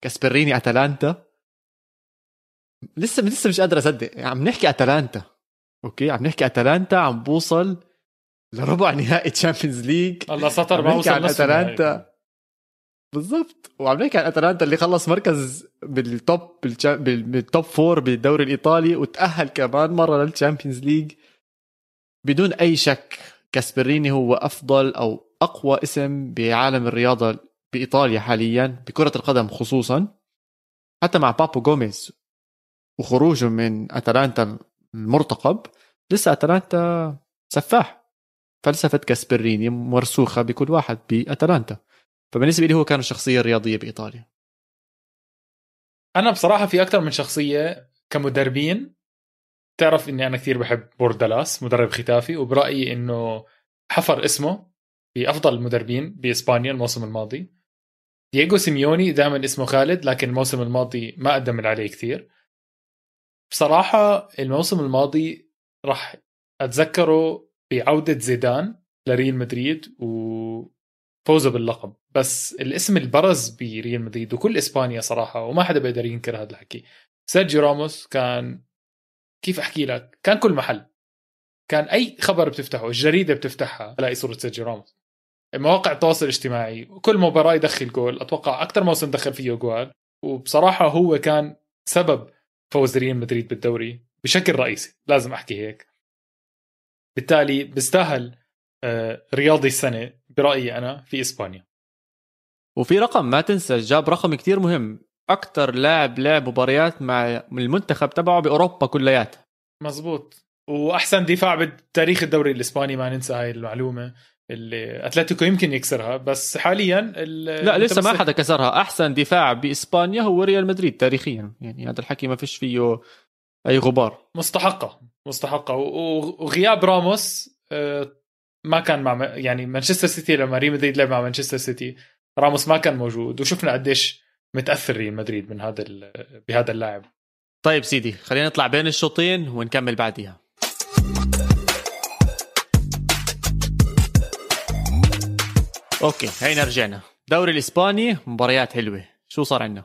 كاسبريني أتلانتا. لسه لسه مش قادر أصدق. عم نحكي أتلانتا okay؟ عم نحكي أتلانتا عم بوصل لربع نهائي Champions League الله ستر ما وصل أتلانتا. بالضبط وعم نحكي عن أتلانتا اللي خلص مركز بال top بال top four بالدوري الإيطالي وتأهل كمان مرة لل Champions League بدون أي شك كاسبريني هو أفضل أو أقوى اسم بعالم الرياضة بإيطاليا حاليا بكرة القدم خصوصا حتى مع بابو جوميز وخروجه من أتلانتا المرتقب لسه أتلانتا سفاح فلسفة كاسبريني مرسوخة بكل واحد بأتلانتا. فبالنسبة لي هو كان الشخصيه الرياضيه بإيطاليا. أنا بصراحة في أكثر من شخصية كمدربين تعرف إني أنا كثير بحب بوردالاس مدرب ختافي وبرأيي إنه حفر اسمه بافضل المدربين بإسبانيا الموسم الماضي. دييغو سيميوني دائما اسمه خالد لكن الموسم الماضي ما قدم عليه كثير. بصراحة الموسم الماضي راح أتذكره بعودة زيدان لريال مدريد و فوزه باللقب. بس الاسم اللي برز بريال مدريد وكل إسبانيا صراحة وما حدا بيقدر ينكر هذا الحكي. سيرجيو راموس كان كيف أحكي لك؟ كان كل محل. كان أي خبر بتفتحه الجريدة بتفتحها تلاقي صورة سيرجيو راموس. مواقع التواصل الاجتماعي كل مباراة يدخل جول. أتوقع أكثر موسم دخل فيه جول وبصراحة هو كان سبب فوز ريال مدريد بالدوري بشكل رئيسي. لازم أحكي هيك. بالتالي بيستاهل آه، رياضي السنة برأيي أنا في إسبانيا. وفي رقم ما تنسى جاب رقم كتير مهم. أكثر لاعب لعب مباريات مع المنتخب تبعه بأوروبا كلياتها. مزبوط وأحسن دفاع بتاريخ الدوري الإسباني ما ننسى هاي المعلومة اللي أتلتيكو يمكن يكسرها بس حاليا لا لسه ما حدا كسرها. أحسن دفاع بإسبانيا هو ريال مدريد تاريخيا. يعني هذا الحكي ما فيش فيه أي غبار. مستحقة مستحقة. وغياب راموس آه، ما كان مع يعني مانشستر سيتي لما ريال مدريد لعب مع مانشستر سيتي راموس ما كان موجود وشفنا قديش متأثر ريال مدريد من هذا بهذا اللاعب. طيب سيدي خلينا نطلع بين الشوطين ونكمل بعديها. okay هينا رجعنا. الدوري الإسباني مباريات حلوة. شو صار عندنا؟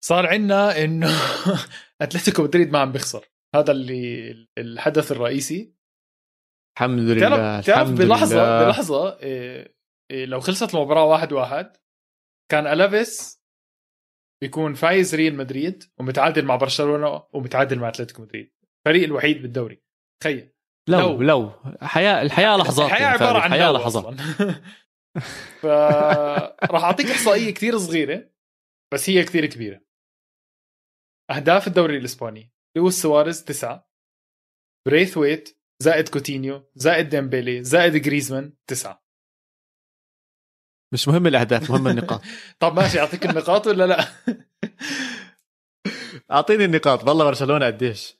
صار عندنا إنه أتلتيكو مدريد ما عم بيخسر. هذا اللي الحدث الرئيسي. الحمد لله تعرف بلحظه لله. بلحظة إيه إيه لو خلصت المباراة واحد واحد كان ألافيس بيكون فايز ريال مدريد ومتعادل مع برشلونة ومتعادل مع أتلتيكو مدريد. الفريق الوحيد بالدوري. تخيل. لو لو, لو. حياه الحياة لحظات الحياة عبارة عن الحياة لحظات. فراح أعطيك إحصائية كثير صغيرة بس هي كثير كبيرة. أهداف الدوري الإسباني. لويس سواريز تسعة. بريثويت زائد كوتينيو زائد ديمبيلي زائد جريزمان تسعة. مش مهم الأهداف مهم النقاط. طب ماشي أعطيك النقاط ولا لا؟ أعطيني النقاط. والله برشلونة قديش؟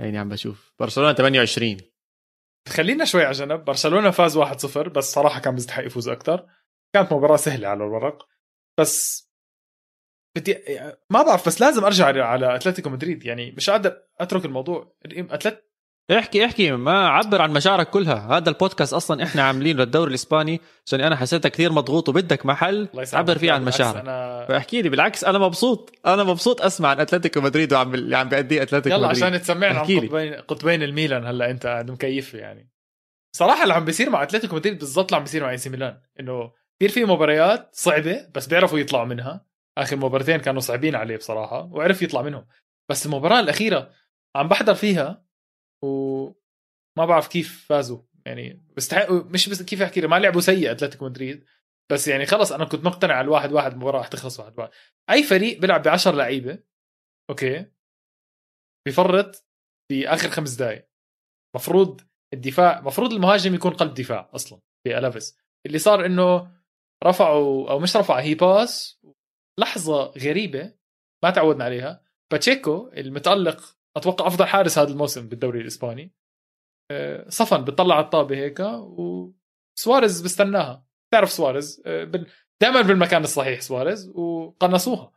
يعني عم بشوف. برشلونة 28 خلينا شوي على جنب. برشلونة فاز 1-0 بس صراحة كان بيستحق يفوز أكثر. كانت مباراة سهلة على الورق. بس بدي ما بعرف بس لازم أرجع على أتلتيكو مدريد. يعني مش قادر أترك الموضوع. اتلت احكي احكي ما عبر عن مشاعرك كلها. هذا البودكاست أصلا إحنا عاملينه للدوري الإسباني عشان أنا حسيتك كثير مضغوط وبدك محل تعبر فيه عن مشاعرك. أنا... فاحكي لي بالعكس أنا مبسوط. أنا مبسوط أسمع عن أتلتيكو مدريد وعم اللي عم بيأديه أتلتيكو يلا مدريد. عشان تسمعنا عن قطبين قطبين الميلان هلأ أنت قاعد مكيف يعني. صراحة اللي عم بيصير مع أتلتيكو مدريد بالضبط اللي عم بيصير مع إي سي ميلان إنه كثير في مباريات صعبة بس بيعرفوا يطلعوا منها. آخر مباراتين كانوا صعبين عليه بصراحة وعرف يطلع منهم. بس المباراة الأخيرة عم بحضر فيها وما بعرف كيف فازوا. يعني بيستحقوا مش بس كيف أحكي ما لعبوا سيء أتلتيكو مدريد بس يعني خلص أنا كنت مقتنع على الواحد واحد المباراه رح تخلص واحد واحد. أي فريق بيلعب ب 10 لعيبة okay بفرط في آخر خمس دقائق مفروض الدفاع مفروض المهاجم يكون قلب دفاع أصلا في ألافيس. اللي صار إنه رفعوا أو مش رفع هي pass. لحظة غريبة ما تعودنا عليها. باتشيكو المتألق أتوقع أفضل حارس هذا الموسم بالدوري الإسباني. آه، صفن بتطلع على الطابة هيك وسواريز بستناها. تعرف سواريز آه، دائما بالمكان الصحيح سواريز وقنصوها.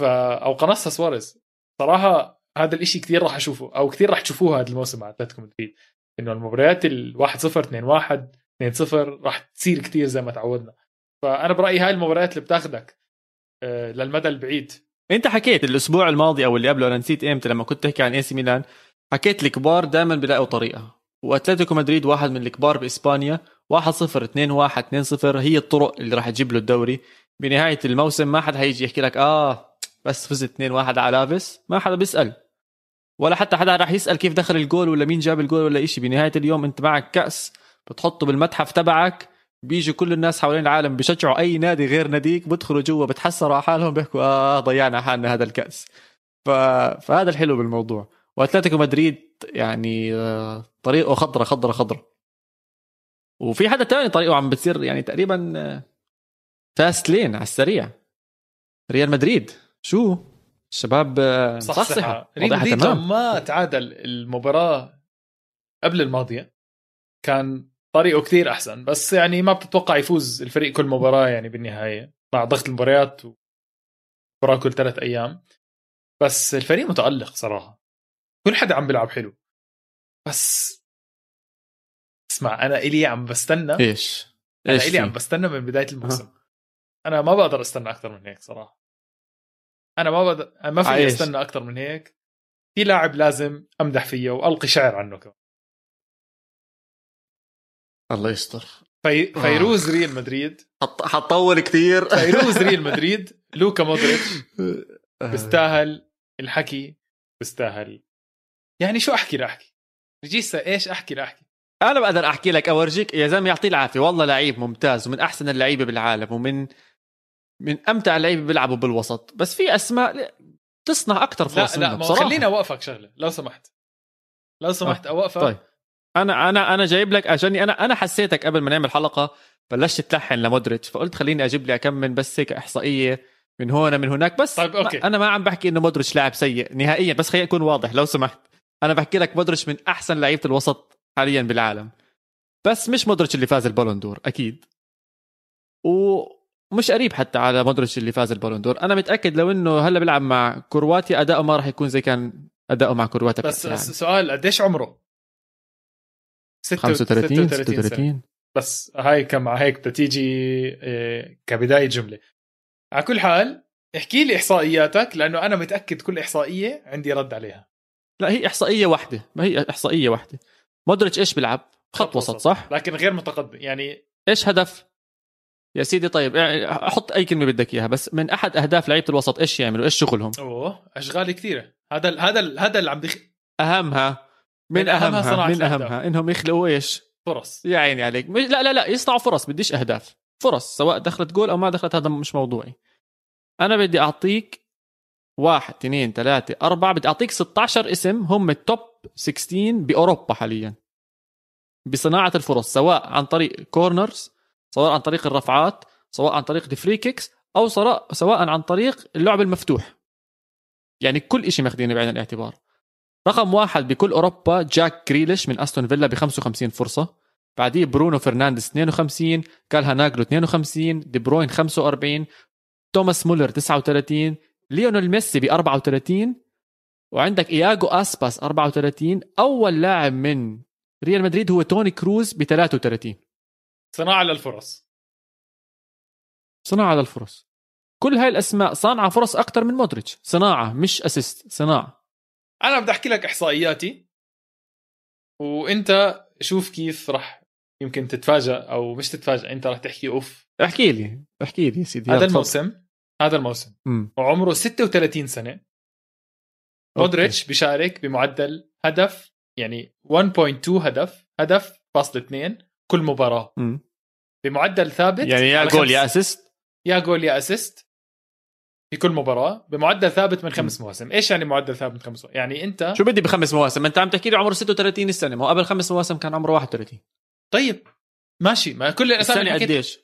ف أو قنصها سواريز. صراحة هذا الإشي كثير راح أشوفه أو كثير راح تشوفوه هذا الموسم مع أتلتيكو مدريد. إنه المباريات ال 1 0 2 1 2 0 راح تصير كثير زي ما تعودنا. فأنا برأيي هاي المباريات اللي بتاخذك آه، للمدى البعيد. انت حكيت الأسبوع الماضي أو اللي قبله أنا نسيت إمتى لما كنت تحكي عن اي سي ميلان حكيت الكبار دائما بيلاقوا طريقة. وأتلتيكو مدريد واحد من الكبار بإسبانيا 1 0 2 1 2 0 هي الطرق اللي راح تجيب له الدوري. بنهاية الموسم ما حدا هيجي يحكي لك آه بس فزت 2 1 على لابس ما حدا بيسأل. ولا حتى حدا راح يسأل كيف دخل الجول ولا مين جاب الجول ولا إشي. بنهاية اليوم أنت معك كأس بتحطه بالمتحف تبعك. بيجي كل الناس حوالين العالم بشجعوا أي نادي غير ناديك بدخلوا جوا بتحسروا على حالهم بيحكوا آه ضيعنا حالنا هذا الكأس. ف... فهذا الحلو بالموضوع. وأتلتيكو مدريد يعني آه، طريقه خضرة خضرة خضرة. وفي حدا تاني طريقه عم بتصير يعني تقريبا فاست آه، لين على السريع. ريال مدريد. شو؟ الشباب صح صح ريال مدريد ما تعادل المباراة قبل الماضية كان طريقه كثير أحسن. بس يعني ما بتتوقع يفوز الفريق كل مباراة يعني بالنهاية. مع ضغط المباريات مباراة كل ثلاث أيام. بس الفريق متألق صراحة. كل حدا عم بيلعب حلو. بس اسمع أنا إلي عم بستنى إيش؟ أنا إلي عم؟ بستنى من بداية الموسم. أنا ما بقدر أستنى أكثر من هيك صراحة. أنا ما بقدر ما في عايش. أستنى أكثر من هيك. في لاعب لازم أمدح فيه وألقي شعر عنه كمان. الله يستر. في... فيروز ريال مدريد. حط- حطول كثير فيروز ريال مدريد لوكا مودريتش. بيستاهل الحكي بيستاهل. يعني شو أحكي لاحكي رجيستا إيش أحكي لاحكي أنا بقدر أحكي لك أورجيك يا زلمة يعطيه العافية. والله لعيب ممتاز ومن أحسن اللعيبة بالعالم ومن من أمتع اللعيبة بيلعبوا بالوسط. بس في أسماء لا- تصنع أكثر لا فرص لا ما هو بصراحه خليني أوقفك شغلة لو سمحت. لو سمحت أوقفك. طيب. أنا أنا أنا جايب لك عشان أنا أنا حسيتك قبل ما نعمل حلقة بلشت تلحن لمودريتش فقلت خليني أجيب لي كم من بس هيك إحصائية من هون من هناك. بس طيب، okay. ما أنا ما عم بحكي إنه مودريتش لاعب سيء نهائيا بس خليني أكون واضح لو سمحت. أنا بحكي لك مودريتش من أحسن لعيبة الوسط حاليا بالعالم. بس مش مودريتش اللي فاز البالون دور أكيد. ومش قريب حتى على مودريتش اللي فاز البالون دور. أنا متأكد لو إنه هلا بيلعب مع كرواتيا أداؤه ما راح يكون زي كان أداؤه مع كرواتيا بس بكأس العالم. سؤال قديش عمره؟ 35 سنة. 36 بس هاي كم هيك بدها تيجي إيه، كبداية جملة. على كل حال احكي لي إحصائياتك لأنه أنا متأكد كل إحصائية عندي رد عليها. لا هي إحصائية واحدة. ما هي إحصائية واحدة. مودريتش إيش بيلعب؟ خط وسط صح؟ لكن غير متقدم. يعني إيش هدف؟ يا سيدي طيب يعني أحط أي كلمة بدك إياها بس من أحد أهداف لعيبة الوسط إيش يعملوا؟ إيش شغلهم؟ أوه أشغال كثيرة. هذا ال- هذا ال- هذا اللي عم بخ أهمها من, أهمها أهمها, من. أهمها إنهم يخلقوا إيش؟ فرص. يا عيني عليك. مش- لا لا لا يصنعوا فرص بديش أهداف. فرص سواء دخلت جول أو ما دخلت هذا مش موضوعي. أنا بدي أعطيك واحد اثنين ثلاثة أربعة بدي أعطيك 16 اسم هم ال top 16 بأوروبا حاليا. بصناعة الفرص سواء عن طريق corners سواء عن طريق الرفعات سواء عن طريق ال free kicks أو سواء عن طريق اللعب المفتوح. يعني كل شيء ماخذينه بعين الاعتبار. رقم واحد بكل أوروبا جاك جريليش من أستون فيلا ب 55 فرصة. بعديه برونو فرنانديز 52 كالهانوغلو 52 دي بروين 45 توماس مولر 39 ليونيل ميسي ب 34 وعندك اياجو أسباس 34 أول لاعب من ريال مدريد هو توني كروز ب 33 صناعة للفرص. صناعة للفرص. كل هاي الأسماء صانعة فرص أكثر من مودريتش. صناعة مش assist صناعة. أنا بدي أحكي لك إحصائياتي وأنت شوف كيف رح يمكن تتفاجئ أو مش تتفاجئ أنت رح تحكي أوف. احكي لي احكي لي يا سيدي هذا. الموسم. هذا الموسم. مم. وعمره 36 سنة. مودريتش بيشارك بمعدل هدف يعني 1.2 هدف هدف فاصل 2 كل مباراة. مم. بمعدل ثابت يعني يا جول خمس- يا assist؟ يا جول يا assist. في كل مباراة بمعدل ثابت من خمس مواسم. إيش يعني معدل ثابت من خمس مواسم يعني أنت شو بدي بخمس مواسم؟ ما أنت عم تحكي لي عمره 36 سنه ما هو قبل خمس مواسم كان عمره 31 طيب ماشي. ما كل الأسامي اللي حكيت قديش؟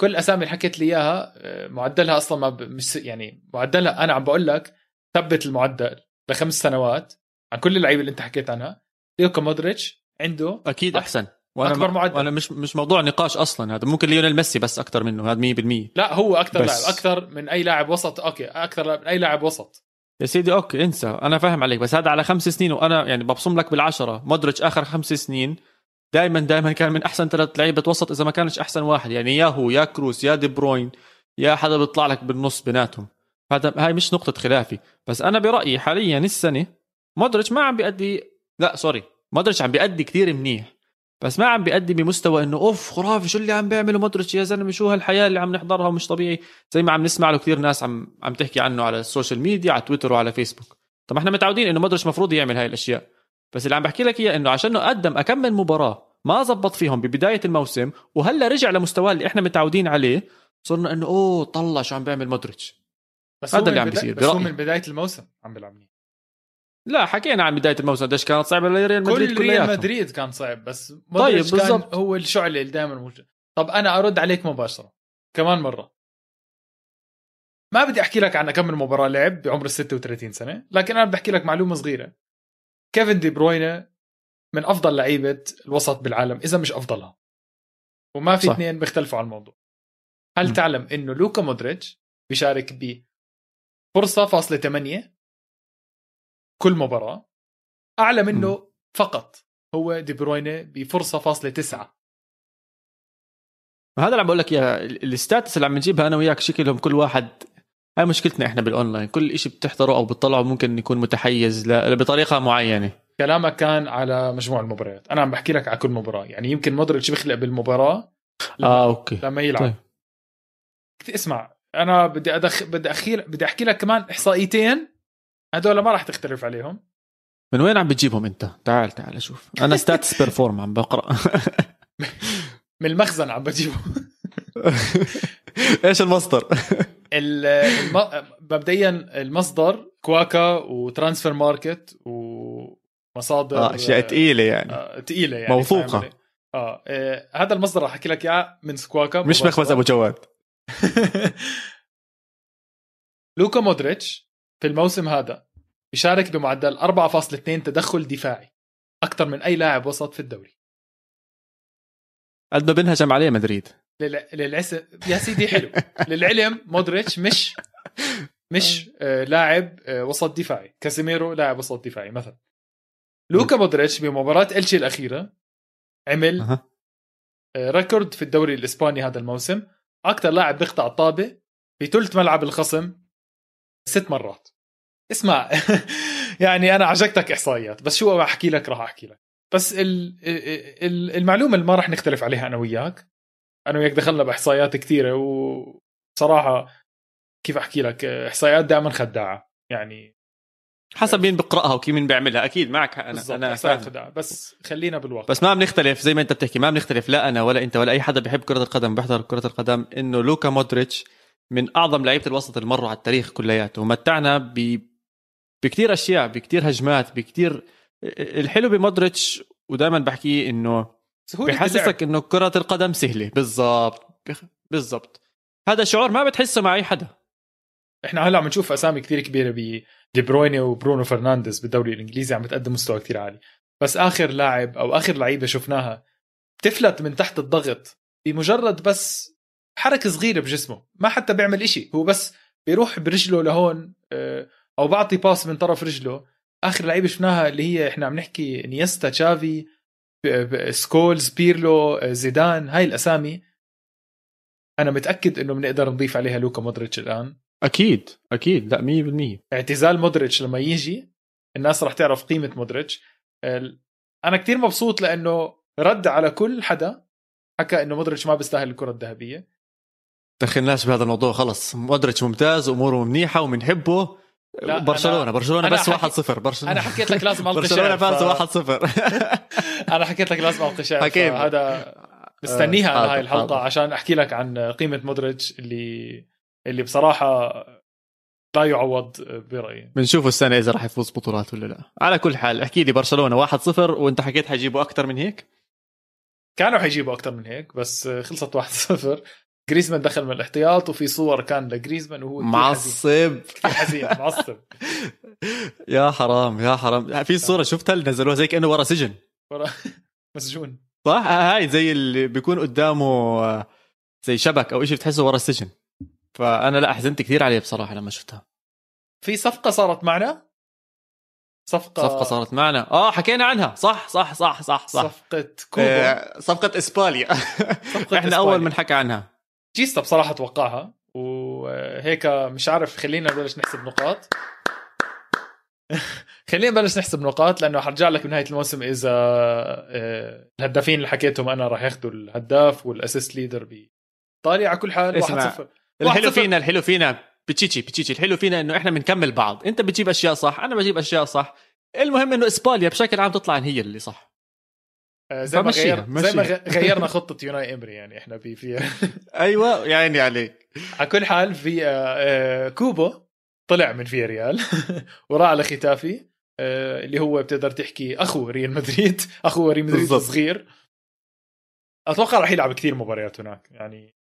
كل الأسامي اللي حكيت لي إياها آه، معدلها أصلا ما ب... مش يعني معدلها أنا عم بقول لك ثبت المعدل لخمس سنوات عن كل اللعيبة اللي أنت حكيت عنها. ليوكا مودريتش عنده أكيد أحسن. وأنا أكبر ما- معدل. وأنا مش مش موضوع نقاش أصلا. هذا ممكن ليونيل ميسي بس أكثر منه. هذا 100% لا هو أكثر بس. لاعب. أكثر من أي لاعب وسط. okay أكثر من أي لاعب وسط. يا سيدي okay انسى. أنا فاهم عليك بس هذا على خمس سنين وأنا يعني ببصم لك بالعشرة. مودريتش آخر خمس سنين دائما دائما كان من أحسن ثلاث لعيبة وسط إذا ما كانش أحسن واحد. يعني يا هو يا كروس يا دي بروين يا حدا بيطلع لك بالنص بيناتهم. هذا هاي مش نقطة خلافي. بس أنا برأيي حاليا السنة مودريتش ما عم بيأدي لا sorry. مودريتش عم بيأدي كثير منيح. بس ما عم بيأدي بمستوى إنه أوف خرافي شو اللي عم بيعمله مودريتش يا زلمة شو هالحياة اللي عم نحضرها ومش طبيعي. زي ما عم نسمع له كثير ناس عم عم تحكي عنه على ال social media على تويتر وعلى فيسبوك. طب إحنا متعودين إنه مودريتش مفروض يعمل هاي الأشياء. بس اللي عم بحكي لك إياه إنه عشانه قدم أكم مباراة ما زبط فيهم ببداية الموسم وهلأ رجع لمستواه اللي إحنا متعودين عليه صرنا إنه أوه طلع شو عم بيعمل مودريتش. بس هذا اللي عم بيصير بس هو. من بداية الموسم عم بيلعب. لا حكينا عن بداية الموسم قديش كانت صعبة لريال كل مدريد ريال كلياتهم مدريد كان صعب بس كان بالضبط. هو الشعله اللي دائما موجود طب أنا أرد عليك مباشرة كمان مرة ما بدي أحكي لك عن كم مباراة لعب بعمر ال 36 سنة لكن أنا بدي أحكي لك معلومة صغيرة كيفن دي بروينة من أفضل لعيبة الوسط بالعالم إذا مش أفضلها وما في. اثنين بيختلفوا عن الموضوع هل م. تعلم إنه لوكا مودريتش بيشارك ب فرصه فاصلة 8 كل مباراة أعلى منه فقط هو دي بروينه بفرصة فاصلة 9 هذا اللي عم بقول لك إياه ال stats اللي عم نجيبها أنا وياك شكلهم كل واحد هاي مشكلتنا إحنا بالأونلاين كل شيء بتحضره أو بتطلعه ممكن يكون متحيز ل... بطريقه معينة. كلامك كان على مجموع المباريات. أنا عم بحكي لك على كل مباراة يعني يمكن مودريتش بيخلق بالمباراة لما آه okay. لما يلعب. طيب. اسمع أنا بدي أدخ... بدي أخي بدي أحكي لك كمان إحصائيتين هدول ما راح تختلف عليهم. من وين عم بتجيبهم انت؟ تعال تعال شوف. أنا Stats Perform عم بقرأ. من المخزن عم بجيبهم. إيش المصدر؟ الم... مبدئيا المصدر ماركا وترانسفير ماركت ومصادر آه أشياء ثقيله يعني. آه ثقيله يعني موثوقة. آه. آه هذا المصدر راح أحكي لك إياه من كواكا مش مخبز أبو جواد. لوكا مودريتش في الموسم هذا يشارك بمعدل 4.2 تدخل دفاعي. أكثر من أي لاعب وسط في الدوري. قد ما بنهجم عليه مدريد. لل... للعس يا سيدي حلو. للعلم مودريتش مش مش آه لاعب آه وسط دفاعي. كاسيميرو لاعب وسط دفاعي مثلا. لوكا مودريتش بمباراة إلشي الأخيرة عمل أه. record في الدوري الإسباني هذا الموسم. أكثر لاعب بيقطع الطابة بثلث ملعب الخصم ست مرات. اسمع يعني أنا عجقتك إحصائيات بس شو أحكي لك راح أحكي لك. بس المعلومة اللي ما راح نختلف عليها أنا وياك أنا وياك دخلنا بإحصائيات كثيرة وصراحة كيف أحكي لك إحصائيات دائما خداعة يعني حسب مين بقرأها وكيف مين بيعملها أكيد معك أنا أنا خداعة بس خلينا بالواقع. بس ما بنختلف زي ما أنت بتحكي ما بنختلف لا أنا ولا أنت ولا أي حدا بيحب كرة القدم بيحضر كرة القدم إنه لوكا مودريتش من أعظم لعيبة الوسط اللي مروا على التاريخ كلياته. ومتعنا ب بكثير أشياء بكثير هجمات بكثير الحلو بمودريتش ودائما بحكيه إنه بحسسك إنه كرة القدم سهلة. بالضبط. بالضبط. هذا شعور ما بتحسه مع أي حدا. إحنا هلأ عم نشوف أسامي كثير كبيرة ب دي برويني وبرونو فرنانديز بالدوري الإنجليزي عم تقدم مستوى كثير عالي. بس آخر لاعب أو آخر لعيبة شفناها بتفلت من تحت الضغط بمجرد بس حركة صغيرة بجسمه. ما حتى بيعمل إشي. هو بس بيروح برجله لهون آه، أو بعطي pass من طرف رجله. آخر لعيبة شفناها اللي هي إحنا عم نحكي نيستا تشافي سكولز بيرلو زيدان هاي الأسامي. أنا متأكد إنه بنقدر نضيف عليها لوكا مودريتش الآن. أكيد أكيد لا 100% اعتزال مودريتش لما يجي الناس راح تعرف قيمة مودريتش. أنا كتير مبسوط لأنه رد على كل حدا حكى إنه مودريتش ما بيستاهل الكرة الذهبية. دخلناش بهذا الموضوع خلص. مودريتش ممتاز أموره منيحة وبنحبه برشلونه أنا برشلونة بس 1-0 برشلونة. أنا حكيت لك لازم ألقي برشلونة فاز 1-0 أنا حكيت لك لازم ألقي شعر حكيت هذا مستنيها آه هاي الحلقة عشان أحكي لك عن قيمة مودريتش اللي اللي بصراحة لا يعوض برأيي. بنشوف السنة إذا راح يفوز بطولات ولا لا. على كل حال احكي لي برشلونة 1-0 وأنت حكيت حيجيبوا أكثر من هيك؟ كانوا حيجيبوا أكثر من هيك بس خلصت 1-0 جريزمان دخل من الاحتياط وفي صور كان لجريزمان وهو معصب. حزين معصب. يا حرام يا حرام. في صورة شفتها اللي نزلوها زي كأنه ورا سجن. ورا مسجون صح؟ هاي زي اللي بيكون قدامه زي شبك أو شيء بتحسه ورا السجن. فأنا لا حزنت كثير عليه بصراحة لما شفتها. في صفقة صارت معنا؟ صفقة صفقة صارت معنا. آه حكينا عنها. صح صح صح صح صح. صفقة كوبا. آه صفقة إسباليا. صفقة إحنا أول من حكى عنها. جيستا بصراحة توقعها وهيك مش عارف خلينا نبلش نحسب نقاط. خلينا نبلش نحسب نقاط لأنه حرجع لك بنهاية الموسم إذا آه، الهدافين اللي حكيتهم أنا راح ياخذوا الهداف وال assist leader بايطاليا على كل حال 1-0 الحلو فينا الحلو فينا بيتشيتشي بيتشيتشي الحلو فينا إنه إحنا بنكمل بعض. أنت بتجيب أشياء صح أنا بجيب أشياء صح. المهم إنه إسبانيا بشكل عام تطلع هي اللي صح. زي ما غير زي ما غيرنا خطة أوناي إمري يعني إحنا في أيوه يا عيني عليك. على كل حال في آه، آه، كوبو طلع من فياريال وراح على ختافي اللي هو بتقدر تحكي أخو ريال مدريد. أخو ريال مدريد الصغير. أتوقع راح يلعب كثير مباريات هناك يعني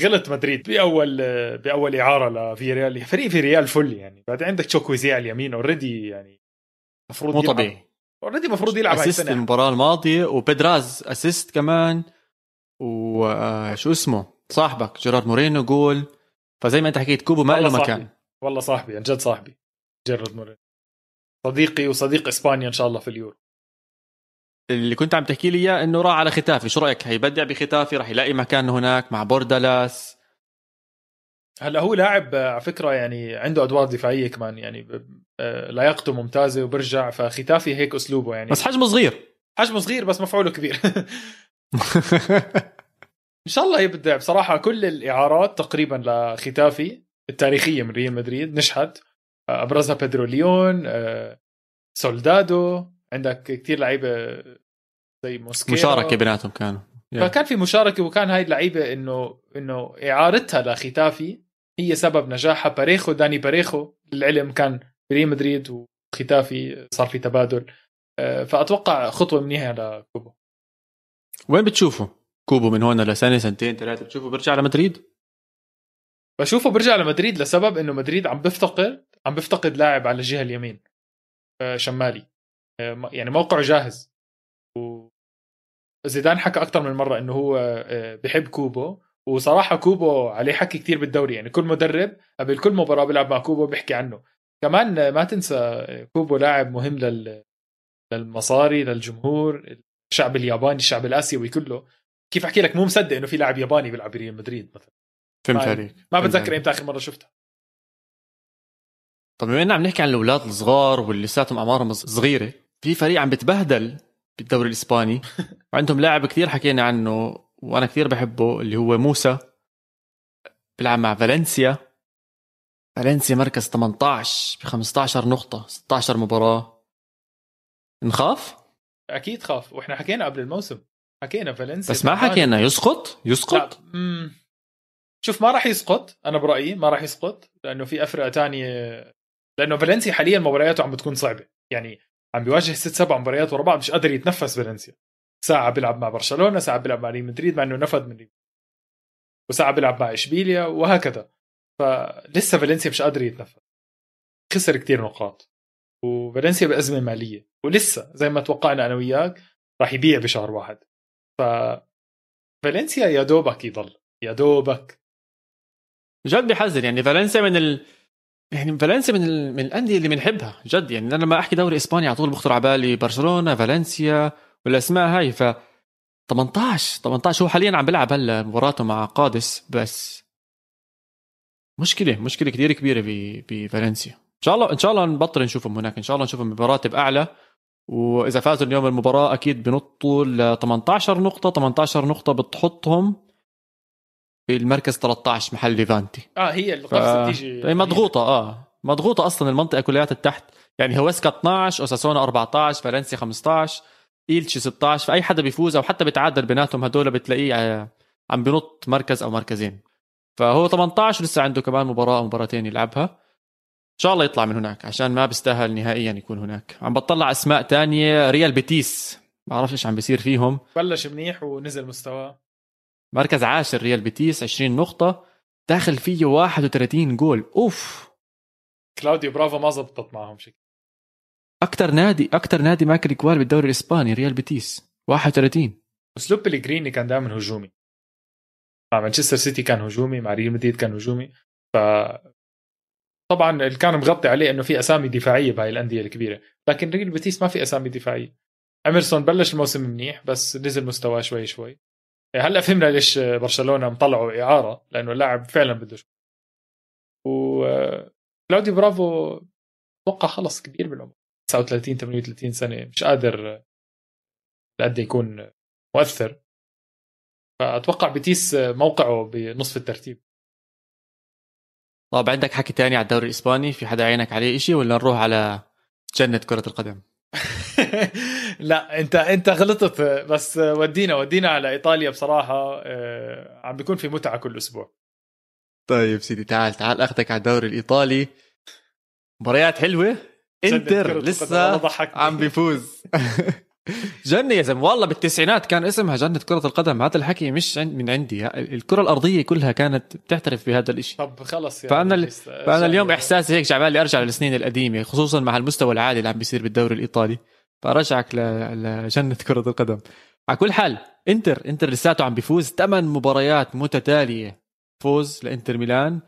غلط مدريد بأول بأول إعارة لفياريال فريق فياريال فل يعني. بعدين عندك تشوكويزي على اليمين already يعني المفروض مو طبيعي. already المفروض يلعب هاي السنة. المباراة الماضية وبيدراز assist كمان وشو آه، اسمه؟ صاحبك جيرارد مورينو جول. فزي ما انت حكيت كوبو ما له مكان. والله صاحبي عن جد صاحبي جيرارد مورينو صديقي وصديق إسبانيا إن شاء الله في اليورو. اللي كنت عم تحكي لي إياه إنه راح على ختافي. شو رأيك؟ هيبدع بختافي راح يلاقي مكان هناك مع بوردالاس. هلا هو لاعب آه، على فكرة يعني عنده أدوار دفاعية كمان يعني آه، لياقته ممتازة وبرجع فختافي هيك أسلوبه يعني. بس حجمه صغير. حجمه صغير بس مفعوله كبير. إن شاء الله يبدع. بصراحة كل الإعارات تقريبا لختافي التاريخية من ريال مدريد نجحت. آه، أبرزها بيدرو ليون سولدادو. عندك كثير لعيبة زي موسكيرا مشاركة بيناتهم كانوا. فكان في مشاركة وكان هاي اللعيبة إنه إنه إعارتها لختافي هي سبب نجاحها. باريخو داني باريخو للعلم كان بريال مدريد وخيتافي صار في تبادل. آه، فأتوقع خطوة منيحه لكوبو. وين بتشوفه؟ كوبو من هون لسنة سنتين ثلاثة بتشوفه بيرجع لمدريد؟ بشوفه بيرجع لمدريد لسبب إنه مدريد عم بيفتقد عم بيفتقد لاعب على الجهة اليمين آه، شمالي. آه، يعني موقعه جاهز. و زيدان حكى أكثر من مرة إنه هو بحب كوبو. وصراحة كوبو عليه حكي كثير بالدوري يعني كل مدرب قبل كل مباراة بيلعب مع كوبو بيحكي عنه. كمان ما تنسى كوبو لاعب مهم لل للمصاري للجمهور الشعب الياباني الشعب الآسيوي كله. كيف أحكي لك؟ مو مصدق إنه في لاعب ياباني بيلعب بريال مدريد مثلا. فهمت عليك ما بتذكر إمتى آخر مرة شفتها طب بما إننا عم نحكي عن الأولاد الصغار واللي لساتهم أعمارهم صغيرة في فريق عم بتبهدل بالدوري الإسباني. وعندهم لاعب كثير حكينا عنه وأنا كثير بحبه اللي هو موسى. بيلعب مع فالنسيا. فالنسيا مركز 18 ب 15 نقطة 16 مباراة. نخاف؟ أكيد خاف. وإحنا حكينا قبل الموسم. حكينا فالنسيا بس ما حكينا. يسقط؟ يسقط؟ لا. شوف ما راح يسقط. أنا برأيي ما راح يسقط لأنه في افرقه تانية. لأنه فالنسيا حاليا مبارياته عم بتكون صعبة. يعني عم بيواجه ست سبع مباريات ورا بعض مش قادر يتنفس فالنسيا. ساعة بيلعب مع برشلونة ساعة بيلعب مع ريال مدريد مع إنه نفذ من ريال وساعة بيلعب مع إشبيليا وهكذا. فلسه فالنسيا مش قادر يتنفس خسر كتير نقاط. وفالنسيا بأزمة مالية. ولسه زي ما توقعنا أنا وياك راح يبيع بشهر واحد. ف فالنسيا يا دوبك يضل. يا دوبك. جد بحزن يعني فالنسيا من ال... يعني فالنسيا من ال... من الأندية اللي بنحبها. جد. يعني أنا لما أحكي دوري إسباني على طول بخطر على بالي برشلونة فالنسيا. والاسماء هاي ف 18 18 هو حاليا عم بيلعب هلا مباراته مع قادس بس مشكلة مشكلة كثير كبيرة بفالنسيا إن شاء الله إن شاء الله نبطل نشوفهم هناك. إن شاء الله نشوفهم بمراتب أعلى. وإذا فازوا اليوم المباراة أكيد بنطوا ل 18 نقطة. 18 نقطة بتحطهم في المركز 13 محل ليفانتي. آه هي القفزه ف... بتيجي. هي مضغوطة آه. مضغوطة أصلا المنطقة كلها تحت. يعني هوسكا 12 أوساسونا 14 فالنسيا 15 إيلتشي 16 فأي حدا بيفوز أو حتى بيتعادل بيناتهم هدول بتلاقيه آه، عم بنط مركز أو مركزين. فهو 18 لسه عنده كمان مباراة أو مباراتين يلعبها. إن شاء الله يطلع من هناك عشان ما بيستاهل نهائيا يكون هناك. عم بطلع أسماء تانية ريال بيتيس. ما بعرفش إيش عم بيصير فيهم. بلش منيح ونزل مستواه. مركز عاشر ريال بيتيس 20 نقطة. داخل فيه 31 جول. أوف! كلاوديو برافو ما زبطت معهم شكل أكثر نادي أكثر نادي ماكل جوال بالدوري الإسباني ريال بيتيس. 31 أسلوب بليجريني كان دائما هجومي. مع مانشستر سيتي كان هجومي مع ريال مدريد كان هجومي. ف طبعا اللي كان مغطي عليه إنه في أسامي دفاعية بهاي الأندية الكبيرة. لكن ريال بيتيس ما في أسامي دفاعية. اميرسون بلش الموسم منيح بس نزل مستواه شوي شوي. هلأ فهمنا ليش برشلونة مطلعوا إعارة لأنه اللاعب فعلا بده و كلاودي برافو أتوقع خلص كبير بالعمر. 39 38 سنة مش قادر قد يكون مؤثر. فأتوقع بتيس موقعه بنصف الترتيب. طب عندك حكي تاني على الدوري الإسباني؟ في حدا عينك عليه إشي ولا نروح على جنة كرة القدم؟ لا أنت أنت غلطت بس ودينا ودينا على إيطاليا بصراحة آه، عم بيكون في متعة كل أسبوع. طيب سيدي تعال تعال أخذك على الدوري الإيطالي. مباريات حلوة. انتر لسه عم بيفوز. جنة يا زلمة. والله بالتسعينات كان اسمها جنة كرة القدم. هذا الحكي مش من عندي. الكرة الأرضية كلها كانت بتعترف بهذا الشيء طب خلص يعني. فأنا ال... فأنا اليوم إحساسي هيك جعبالي أرجع للسنين القديمة خصوصا مع المستوى العالي اللي عم بيصير بالدوري الإيطالي. فرجعك ل... لجنة كرة القدم. على كل حال إنتر إنتر لساته عم بيفوز. ثمان مباريات متتالية. فوز لإنتر ميلان.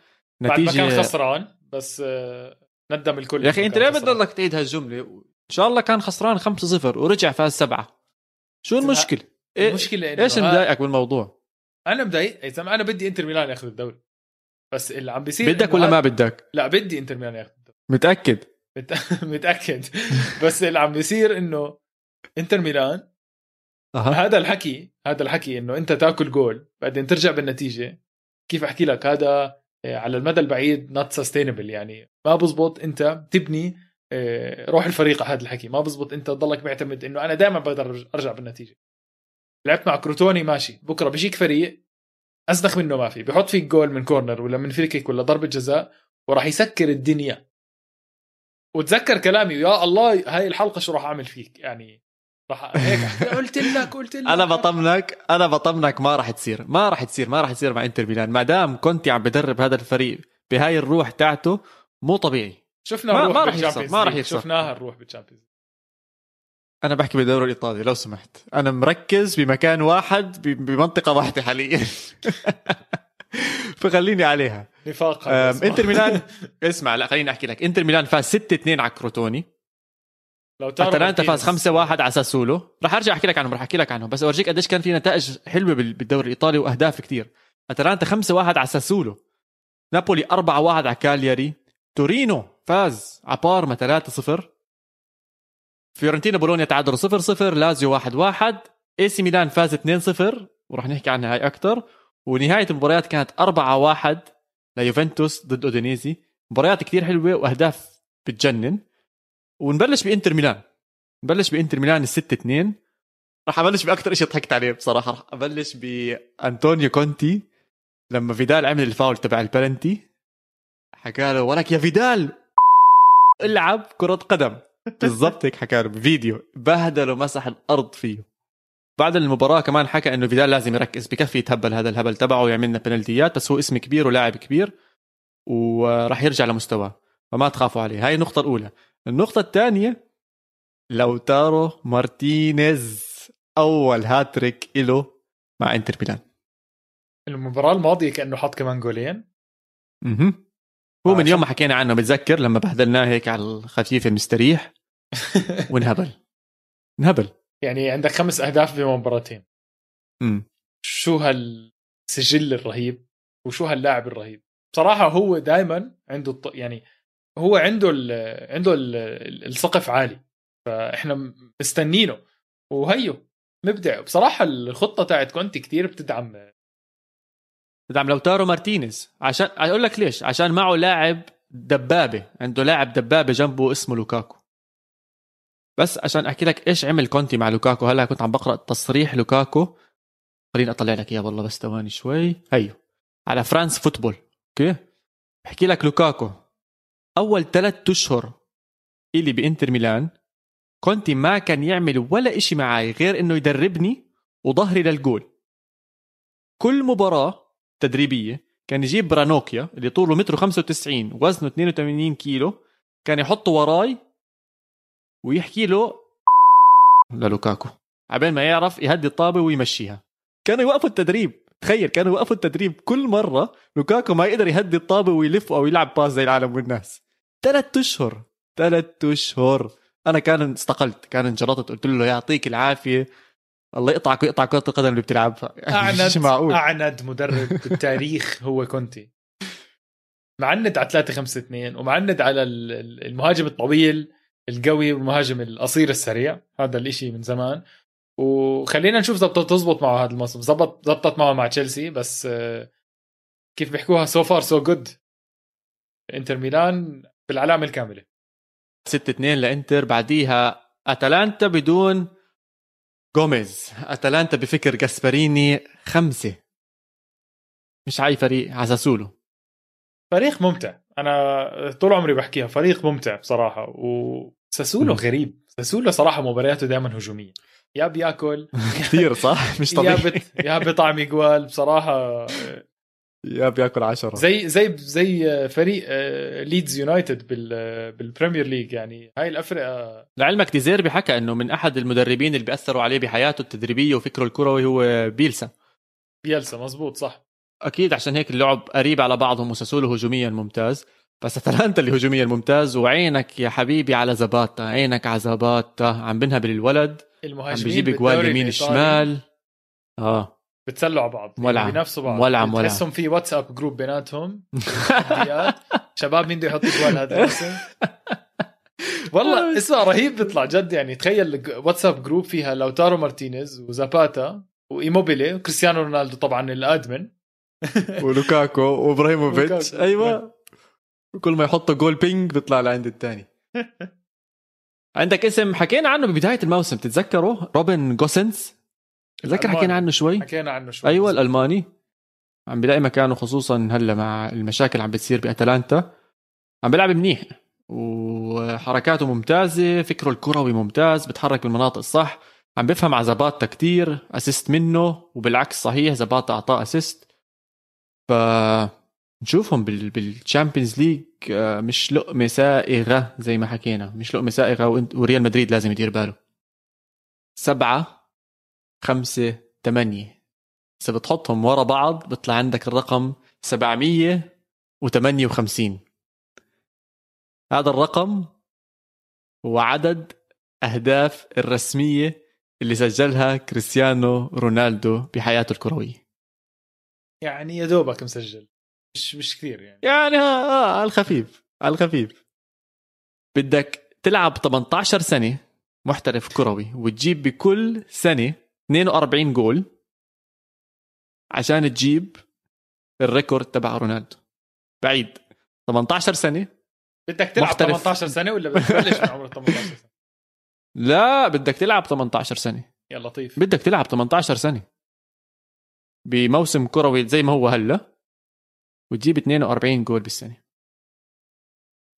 نتيجة بعد ما كان خسران بس آه، ندم الكل يا أخي أنت ليه بتضلك تعيد هالجملة؟ إن شاء الله كان خسران 5-0 ورجع فاز سبعة. شو المشكلة؟ إيه المشكلة إيش ها- مضايقك بالموضوع؟ أنا مضايق. يا زلمه أنا بدي إنتر ميلان ياخذ الدوري. بس اللي عم بيصير بدك ولا هذا- ما بدك؟ لا بدي إنتر ميلان ياخذ الدوري. متأكد؟ مت- متأكد. بس اللي عم بيصير إنه إنتر ميلان أها. هذا الحكي هذا الحكي إنه أنت تاكل جول بعدين ترجع بالنتيجة. كيف أحكي لك؟ هذا آه، على المدى البعيد not sustainable يعني ما بزبط انت تبني آه، روح الفريق على هذا الحكي. ما بزبط انت تضلك معتمد انه أنا دائما بقدر أرجع بالنتيجة. لعبت مع كروتوني ماشي. بكرة بيجيك فريق ازدخ منه ما في. بحط فيك جول من corner ولا من free kick ولا ضربة جزاء وراح يسكر الدنيا. وتذكر كلامي يا الله هاي الحلقة شو راح أعمل فيك؟ يعني هيك. قلت لك قلت لك. أنا بطمنك أنا بطمنك ما راح تصير ما راح تصير ما راح تصير مع إنتر ميلان. ما دام كنت عم بدرب هذا الفريق بهاي الروح تاعته مو طبيعي. شفنا ما- الروح ما راح يخسر، بال Champions ما راح يخسر. شفناها الروح بال Champions League. أنا بحكي بالدوري الإيطالي لو سمحت. أنا مركز بمكان واحد بمنطقة واحدة حاليا. فخليني عليها. نفاق. إنتر ميلان اسمع لا خليني أحكي لك. إنتر ميلان فاز 6 2 على كروتوني. لوتارو اتلانتا مارتينيز. فاز 5 1 على ساسولو. رح ارجع احكي لك عنهم رح احكي لك عنهم بس اورجيك قديش كان في نتائج حلوة بال- بالدوري الإيطالي وأهداف كتير. اتلانتا 5 1 على ساسولو. نابولي 4 1 على كالياري. تورينو فاز على بارما 3 0 فيورنتينا بولونيا تعادلوا 0 0 لازيو 1 1 AC ميلان فاز 2 0 ورح نحكي عنها هاي أكثر ونهاية المباريات كانت 4 1 ليوفنتوس ضد أودينيزي. مباريات كتير حلوة وأهداف بتجنن. ونبلش بإنتر ميلان. نبلش بإنتر ميلان الستة 2 راح أبلش باكثر شيء ضحكت عليه بصراحة. راح أبلش بأنطونيو كونتي لما فيدال عمل الفاول تبع البلنتي حكى له ولك يا فيدال العب كرة قدم. بالضبط هيك حكى له بفيديو. بهدله مسح الأرض فيه. بعد المباراة كمان حكى إنه فيدال لازم يركز بكفي يتهبل هذا الهبل تبعه ويعمل لنا بنالتيات بس هو اسم كبير ولاعب كبير وراح يرجع لمستواه. فما تخافوا عليه. هاي النقطة الأولى. النقطة الثانية لوتارو مارتينيز أول هاتريك إله مع إنتر ميلان. المباراة الماضية كأنه حط كمان جولين. مهم. هو من عشان- يوم ما حكينا عنه بتذكر لما بهدلناه هيك على الخفيف المستريح؟ وانهبل انهبل يعني عندك خمس أهداف بمباراتين. امم شو هالسجل الرهيب وشو هاللاعب الرهيب؟ بصراحة هو دائما عنده الط... يعني هو عنده. عنده ال... السقف عالي فإحنا مستنينه. وهيو مبدع. بصراحة الخطة تاعت كونتي كتير بتدعم. بدعم لوتارو مارتينيز. عشان أقول لك ليش. عشان معه لاعب دبابة. عنده لاعب دبابة جنبه اسمه لوكاكو. بس عشان أحكي لك إيش عمل كونتي مع لوكاكو. هلا كنت عم بقرأ تصريح لوكاكو. خليني أطلع لك إياه والله بس ثواني شوي. هيو. على فرانس فوتبول. okay؟ بحكي لك لوكاكو. أول ثلاث أشهر إلي بانتر ميلان كونتي ما كان يعمل ولا إشي معي غير إنه يدربني وظهري للجول. كل مباراة تدريبية كان يجيب برانوكيا اللي طوله متر 95 وزنه 82 كيلو كان يحطه وراي ويحكي له للوكاكو عبين ما يعرف يهدي الطابة ويمشيها. كانوا يوقفوا التدريب. تخيل كانوا يوقفوا التدريب كل مرة لوكاكو ما يقدر يهدي الطابة ويلف أو يلعب pass زي العالم والناس. ثلاث أشهر ثلاث أشهر. أنا كان استقلت كان انجلطت قلت له يعطيك العافية. الله يقطعك ويقطع كرة القدم اللي بتلعبها. اعند مش معقول؟ أعند مدرب بالتاريخ هو كونتي. معند على 3 5 2 ومعند على ال- ال- المهاجم الطويل القوي والمهاجم القصير السريع. هذا الإشي من زمان. وخلينا نشوف زبطت تزبط معه هذا الموسم. زبط زبطت معه مع تشيلسي بس آه، كيف بيحكوها so far so good انتر ميلان بالعلامة الكاملة. 6 2 لإنتر بعديها أتلانتا بدون جوميز أتلانتا بفكر جاسبريني خمسة. مش عأي فريق عساسولو فريق ممتع. أنا طول عمري بحكيها فريق ممتع بصراحة. وساسولو. غريب. ساسولو صراحة مبارياته دائما هجومية. يا بياكل. كثير صح؟ مش يا طبيعي بت يا بطعم جوال بصراحة يا بياكل عشرة. زي زي زي فريق آه، ليدز يونايتد بال بال Premier League يعني هاي الافرقه لعلمك ديزيربي حكى إنه من أحد المدربين اللي بيأثروا عليه بحياته التدريبية وفكره الكروي هو بيلسا. بيلسا مزبوط صح. أكيد عشان هيك اللعب قريب على بعضهم وساسولو هجوميا ممتاز. بس أتلانتا اللي هجوميا ممتاز وعينك يا حبيبي على زباتا عينك على زباتا عم بنهبل الولد المهاجمين بيجيب اجوال يمين الشمال آه. بتسلوا على بعض. مولعة. يعني بينافسوا بعض. مولعة مولعة. تحسهم في واتساب group بيناتهم. شباب مين بده يحط اجوال هذا الموسم؟ والله اسمع رهيب بيطلع جد. يعني تخيل واتساب group فيها لوتارو مارتينيز وزاباتا وإيموبيلي وكريستيانو رونالدو طبعا ال admin. ولوكاكو وإبراهيموفيتش. أيوه. كل ما يحط جول ping بيطلع لعند الثاني عندك اسم حكينا عنه ببداية الموسم تتذكره روبن جوسنس تتذكر الألماني. حكينا عنه شوي؟ حكينا عنه شوي. أيوه الألماني. عم بلاقي مكانه خصوصا هلأ مع المشاكل عم بتصير بأتلانتا. عم بيلعب منيح وحركاته ممتازة فكره الكروي ممتاز بتحرك بالمناطق الصح. عم بفهم على زباتا كتير assist منه وبالعكس صحيح زباتا أعطاه assist ف نشوفهم بال بال Champions League آه، مش لقمة سائغة زي ما حكينا. مش لقمة سائغة وريال مدريد لازم يدير باله. سبعة خمسة ثمانية إذا بتحطهم ورا بعض بيطلع عندك الرقم 758 هذا الرقم هو عدد أهداف الرسمية اللي سجلها كريستيانو رونالدو بحياته الكروية. يعني يا دوبك مسجل. مش مش كثير يعني. يعني ها آه على الخفيف على الخفيف. بدك تلعب 18 سنة محترف كروي وتجيب بكل سنة 42 جول عشان تجيب الريكورد تبع رونالدو. بعيد. 18 سنة بدك تلعب محترف. 18 سنة ولا بتبلش من عمر 18 سنة؟ لا بدك تلعب 18 سنة. يا لطيف. بدك تلعب 18 سنة. بموسم كروي زي ما هو هلا. وتجيب 42 جول بالسنة.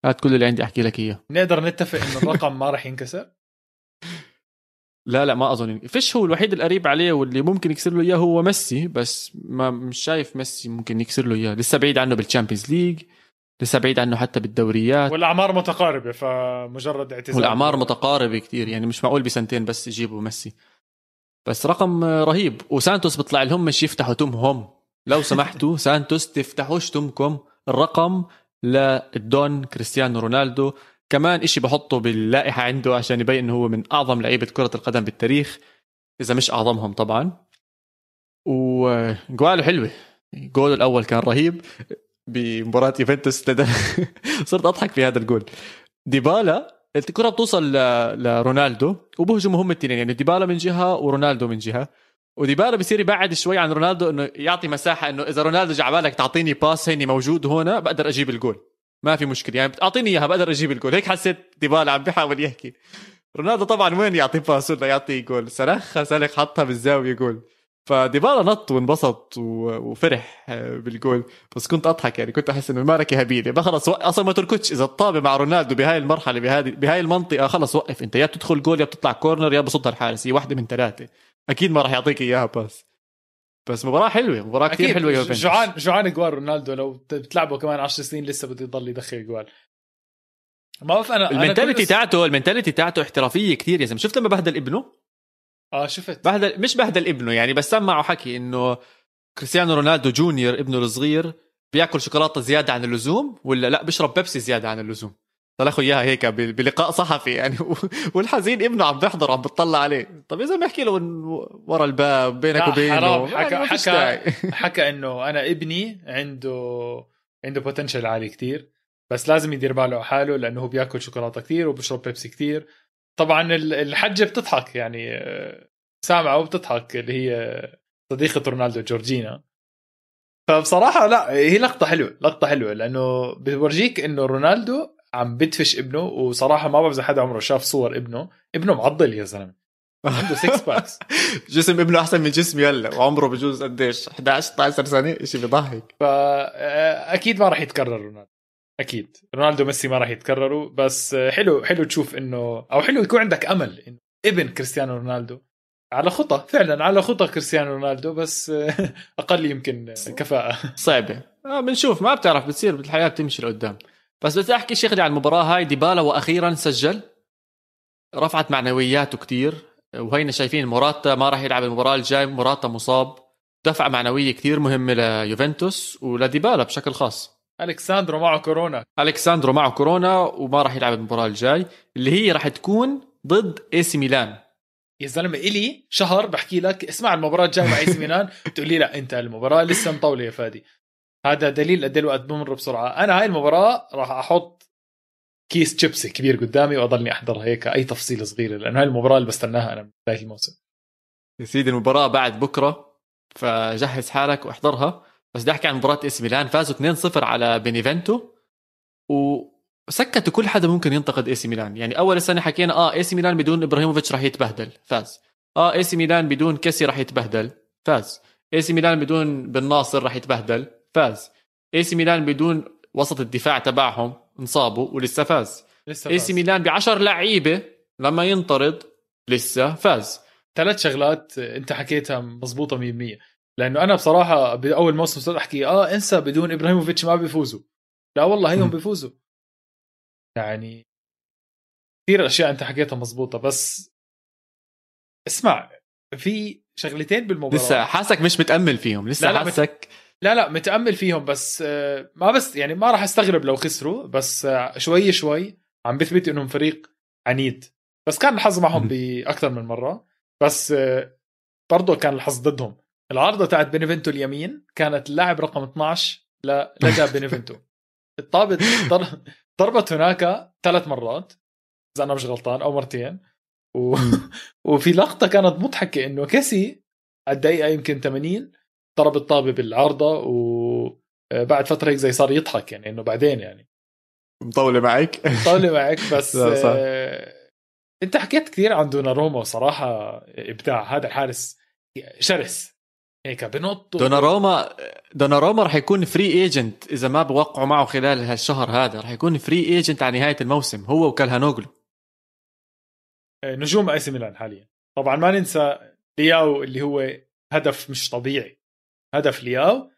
هذا كل اللي عندي أحكي لك إياه. نقدر نتفق إنه الرقم ما راح ينكسر؟ لا لا ما أظن. فيش هو الوحيد القريب عليه واللي ممكن يكسر له إياه هو ميسي بس ما مش شايف ميسي ممكن يكسر له إياه. لسه بعيد عنه بال Champions League لسه بعيد عنه حتى بالدوريات. والأعمار متقاربة فمجرد اعتزال. والأعمار متقاربة كتير يعني مش معقول بسنتين بس يجيبوا ميسي. بس رقم رهيب. وسانتوس بيطلع لهم مش يفتحوا تمهم لو سمحتوا سانتوس تفتحوش تمكم الرقم للدون كريستيانو رونالدو. كمان إشي بحطه باللائحة عنده عشان يبين إنه هو من أعظم لعيبة كرة القدم بالتاريخ إذا مش أعظمهم طبعا. وجواله حلوة. جوله الأول كان رهيب بمباراة يوفنتوس صرت أضحك في هذا الجول. ديبالا الكرة بتوصل لرونالدو وبهجموا هم الاثنين يعني ديبالا من جهة ورونالدو من جهة. وديبالا بصير يبعد شوي عن رونالدو إنه يعطي مساحة إنه إذا رونالدو جا على بالك تعطيني pass هيني موجود هنا بقدر أجيب الجول. ما في مشكلة. يعني اعطيني إياها بقدر أجيب الجول. هيك حسيت ديبالا عم بيحاول يحكي. رونالدو طبعا وين يعطي pass ولا يعطي جول؟ سلخها سلخ حطها بالزاوية جول. فديبالا نط وانبسط وفرح آه، بالجول. بس كنت أضحك يعني كنت أحس إنه المعركة هبيلة. بقى خلص وق- أصلا ما تركضش إذا الطابة مع رونالدو بهاي المرحلة بهذه بهاي المنطقة خلص وقف أنت يا بتدخل جول يا بتطلع corner يا بصدها الحارس هي واحدة من ثلاثة. أكيد ما راح يعطيك إياها pass بس مباراة حلوة مباراة كثير حلوة يوفنتوس. جوعان جوعان اجوال رونالدو لو بتلعبه كمان 10 سنين لسه بده يضل يدخل اجوال ما بعرف أنا أنا ال mentality تاعته ال mentality تاعته احترافية كثير يا زلمة. شفت لما بهدل ابنه؟ آه شفت. بهدل مش بهدل ابنه يعني بس سمعه حكي إنه كريستيانو رونالدو Junior ابنه الصغير بياكل شوكولاتة زيادة عن اللزوم ولا لأ؟ بيشرب بيبسي زيادة عن اللزوم. طلعوا إياها هيك بلقاء صحفي يعني والحزين ابنه عم بيحضر عم بتطلع عليه طب إذا ما يحكي له ورا الباب بينك وبينه حرام. يعني حكى- فيش حكى-. حكى إنه أنا ابني عنده عنده بوتنشل عالي كتير بس لازم يدير باله على حاله لأنه هو بيأكل شوكولاتة كثير وبيشرب بيبسي كثير طبعا ال- الحجة بتضحك يعني آه، سامعه وبتضحك اللي هي صديقة رونالدو جورجينا فبصراحة لا هي لقطة حلوة لقطة حلوة لأنه بورجيك إنه رونالدو عم بدفش ابنه وصراحة ما بعرف إذا حدا عمره شاف صور ابنه. ابنه معضل يا زلمة. عنده 6 packs جسم ابنه أحسن من جسمي هلأ وعمره بجوز قديش؟ 11 12 سنة؟ شيء بيضحك. فاكيد ما راح يتكرر رونالدو. أكيد. رونالدو ميسي ما راح يتكرروا بس آه، حلو حلو تشوف إنه أو حلو يكون عندك أمل إنه ابن كريستيانو رونالدو. على خطى فعلا على خطى كريستيانو رونالدو بس آه، أقل يمكن آه، كفاءة. صعبة. آه بنشوف ما بتعرف بتصير بالحياة بتمشي لقدام. بس بدي أحكي شغله عن المباراة هاي. ديبالا وأخيرا سجل. رفعت معنوياته كتير. وهينا شايفين موراتا ما راح يلعب المباراة الجاي. موراتا مصاب. دفعة معنوية كتير مهمة ليوفنتوس ولديبالا بشكل خاص. ألكساندرو معه كورونا. ألكساندرو معه كورونا وما راح يلعب المباراة الجاي. اللي هي راح تكون ضد اي سي ميلان يا زلمة إلي شهر بحكي لك اسمع المباراة الجاية مع اي سي ميلان بتقول لي لا أنت المباراة لسه مطولة يا فادي. هذا دليل قد إيه الوقت بمر بسرعة. أنا هاي المباراة راح أحط كيس شيبسي كبير قدامي وأضلني أحضر هيك أي تفصيله صغيره لأنه هاي المباراة اللي بستناها أنا بداية الموسم. يا سيدي المباراة بعد بكرة فجهز حالك واحضرها. بس بدي أحكي عن مباراة اي سي ميلان. فازوا 2-0 على بينيفنتو. وسكتوا كل حدا ممكن ينتقد إي سي ميلان. يعني أول السنة حكينا آه إي سي ميلان بدون إبراهيموفيتش راح يتبهدل. فاز. آه إي سي ميلان بدون كيسي راح يتبهدل. فاز. إي سي ميلان بدون بن ناصر راح يتبهدل. فاز. اي سي ميلان بدون وسط الدفاع تبعهم انصابوا ولسه فاز. لسه اي سي ميلان ب 10 لعيبة لما ينطرد لسه فاز. ثلاث شغلات انت حكيتها مضبوطه 100% لأنه أنا بصراحة بأول موسم صرت أحكي آه انسى بدون إبراهيموفيتش ما بيفوزوا. لا والله هيهم. بيفوزوا. يعني كثير أشياء أنت حكيتها مزبوطه بس اسمع في شغلتين بالمباراة. لسه حاسك مش متأمل فيهم لسه لا، لا، حاسك لا لا متأمل فيهم بس آه، ما بس يعني ما راح أستغرب لو خسروا بس آه، شوي شوي عم بثبت إنهم فريق عنيد. بس كان الحظ معهم. بأكثر من مرة بس آه، برضه كان الحظ ضدهم. العارضة تاعت بينيفنتو اليمين كانت اللاعب رقم 12 ل- لدى بينيفنتو. الطابة ضر- ضربت هناك ثلاث مرات إذا أنا مش غلطان أو مرتين. و... وفي لقطة كانت مضحكة إنه كيسي على الدقيقه يمكن 80 ضرب الطابة بالعارضة وبعد فترة هيك زي صار يضحك يعني إنه بعدين يعني. مطولة معك. طالع معك بس. آه، أنت حكيت كثير عن دوناروما وصراحة إبداع هذا الحارس شرس. هيك بنط دوناروما دوناروما راح يكون free agent إذا ما بوقعوا معه خلال هالشهر هذا. راح يكون free agent على نهاية الموسم هو وكالهانوغلو. نجوم أي سي ميلان حاليا. طبعا ما ننسى لياو اللي هو هدف مش طبيعي. هدف لياو.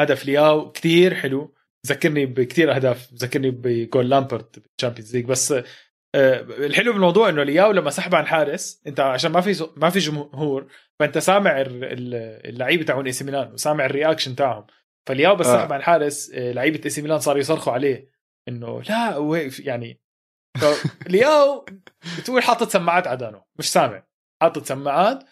هدف لياو كتير حلو. ذكرني بكتير أهداف. ذكرني بجول لامبرت بال Champions League بس آه، الحلو بالموضوع إنه لياو لما سحب عن حارس أنت عشان ما في ما في جمهور فأنت سامع ال- ال- اللعيبه تاعون إي سي ميلان وسامع ال reaction تاعهم. فلياو بس آه. سحب عن حارس آه، لعيبة إي سي ميلان صاروا يصرخوا عليه إنه لا وقف يعني فلياو بتقول حاطط سماعات ع ذانه مش سامع. حاطط سماعات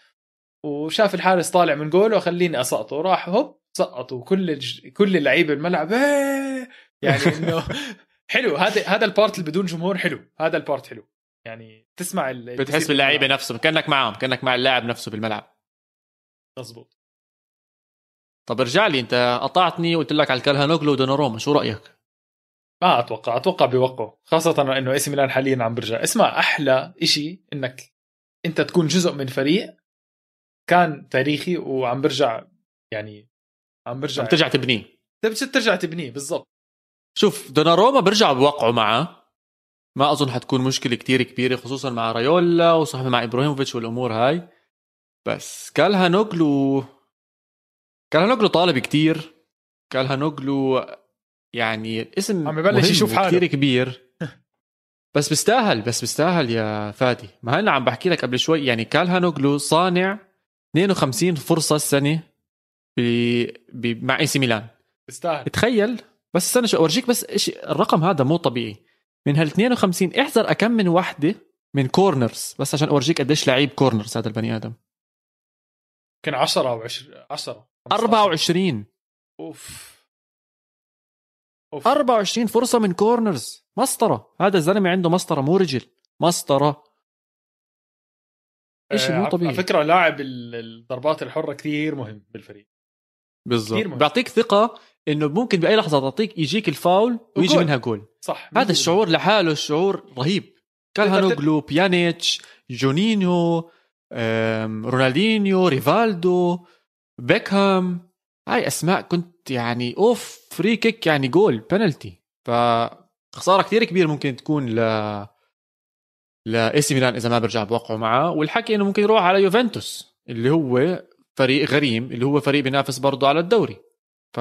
وشاف الحارس طالع من جوله خليني أسقطه. وراح هوب سقطوا كل الج... كل اللعيبة الملعب إيه! يعني إنه حلو. هذا هذا ال part اللي بدون جمهور حلو. هذا ال part حلو. يعني تسمع ال... بتحس باللعيبة نفسه كأنك معهم كأنك مع اللاعب نفسه بالملعب. مزبوط طب ارجع لي. أنت قطعتني وقلت لك على الكالهانوغلو ودوناروما. شو رأيك؟ ما أتوقع. أتوقع بيوقعوا. خاصة إنه إي سي ميلان حاليا عم برجع. اسمع أحلى إشي إنك أنت تكون جزء من فريق كان تاريخي وعم برجع يعني عم برجع عم ترجع تبنيه. ترجع تبنيه بالضبط. شوف دوناروما برجعوا بوقعوا معه. ما أظن حتكون مشكلة كتير كبيرة خصوصا مع رايولا وصحبه مع إبراهيموفيتش والأمور هاي. بس كالهانوغلو كالهانوغلو طالب كتير. كالهانوغلو يعني الاسم عم يبلش مهم يشوف حاله. كتير كبير. بس بيستاهل بس بيستاهل يا فادي. ما أنا عم بحكي لك قبل شوي يعني كالهانوغلو صانع 52 فرصة السنة ب... ب... مع إي سي ميلان. تستاهل. تخيل بس استنى شو أورجيك بس إيش الرقم هذا مو طبيعي. من هال 52 احذر أكم من وحدة من corners بس عشان أورجيك قديش لعيب corners هذا البني آدم. كان 10 أو 20 10 24 أوف. أوف. 24 فرصة من corners مسطرة. هذا الزلمة عنده مسطرة مو رجل. مسطرة. إشي مو آه، طبيعي. على فكرة لاعب ال- الضربات الحرة كثير مهم بالفريق. بالضبط. بيعطيك ثقة إنه ممكن بأي لحظة تعطيك يجيك الفاول ويجي وجول. منها جول. صح هذا الشعور لحاله الشعور رهيب. كالهانوغلو بيانيتش جونينيو أم، رونالدينيو ريفالدو بيكهام. هاي أسماء كنت يعني أوف free kick يعني goal penalty. فخسارة كثير كبير ممكن تكون ل لاي سي ميلان إذا ما برجع بوقعوا معه. والحكي إنه ممكن يروح على يوفنتوس اللي هو فريق غريم اللي هو فريق بينافس برضه على الدوري. ف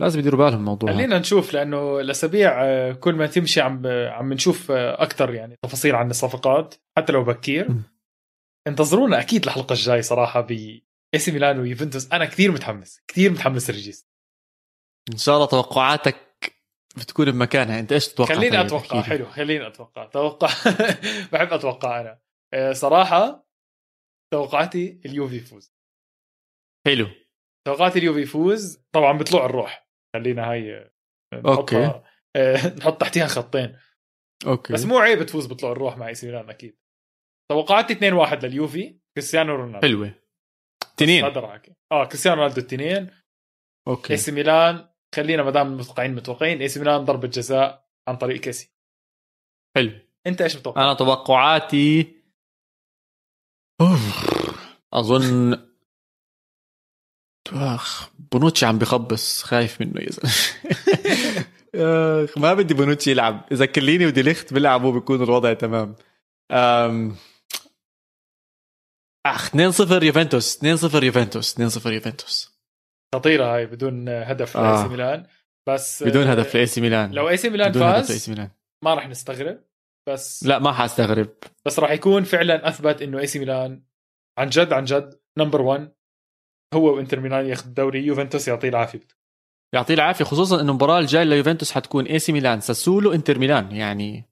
لازم يديروا بالهم الموضوع. خلينا نشوف لأنه الأسابيع آه، كل ما تمشي عم عم نشوف أكثر يعني تفاصيل عن الصفقات حتى لو بكير. انتظرونا أكيد الحلقة الجاي صراحة ب اي سي ميلان ويوفنتوس. أنا كثير متحمس كثير متحمس رجيس إن شاء الله توقعاتك بتكون بمكانها. انت إيش تتوقع؟ خليني طيب؟ أتوقع. حلو خليني أتوقع. توقع بحب أتوقع أنا. آه، صراحة توقعاتي اليوفي يفوز. حلو. توقعاتي اليوفي يفوز طبعا بطلوع الروح. خلينا هاي okay. نحطها- آه، نحط تحتيها خطين. okay. بس مو عيب تفوز بطلوع الروح مع إي سي ميلان أكيد. توقعاتي 2-1 لليوفي كريستيانو رونالدو. حلوة. تنين آه كريستيانو رونالدو التنين okay. إي سي ميلان خلينا ما دام متوقعين متوقعين. اي سي ميلان ضربة جزاء عن طريق كيسي. حلو. انت إيش متوقع؟ أنا توقعاتي أوف. أظن آخ بونوتشي عم بخبص خايف منه يا زلمة. آخ ما بدي بونوتشي يلعب. إذا كيليني ودي ليخت بيلعبوا بيكون الوضع تمام. أم... أخ 2-0 يوفنتوس 2-0 يوفنتوس 2-0 يوفنتوس. خطيرة هاي بدون هدف آه. لأي سي ميلان. بس بدون آه، هدف لأي سي ميلان. لو أي سي ميلان فاز ميلان. ما راح نستغرب. بس لا ما حأستغرب. بس راح يكون فعلا أثبت إنه أي سي ميلان عن جد عن جد number 1 هو وإنتر ميلان ياخذ الدوري. يوفنتوس يعطيه العافية. يعطيه العافية خصوصا إنه المباراة الجاية ليوفنتوس حتكون أي سي ميلان. ساسولو إنتر ميلان. يعني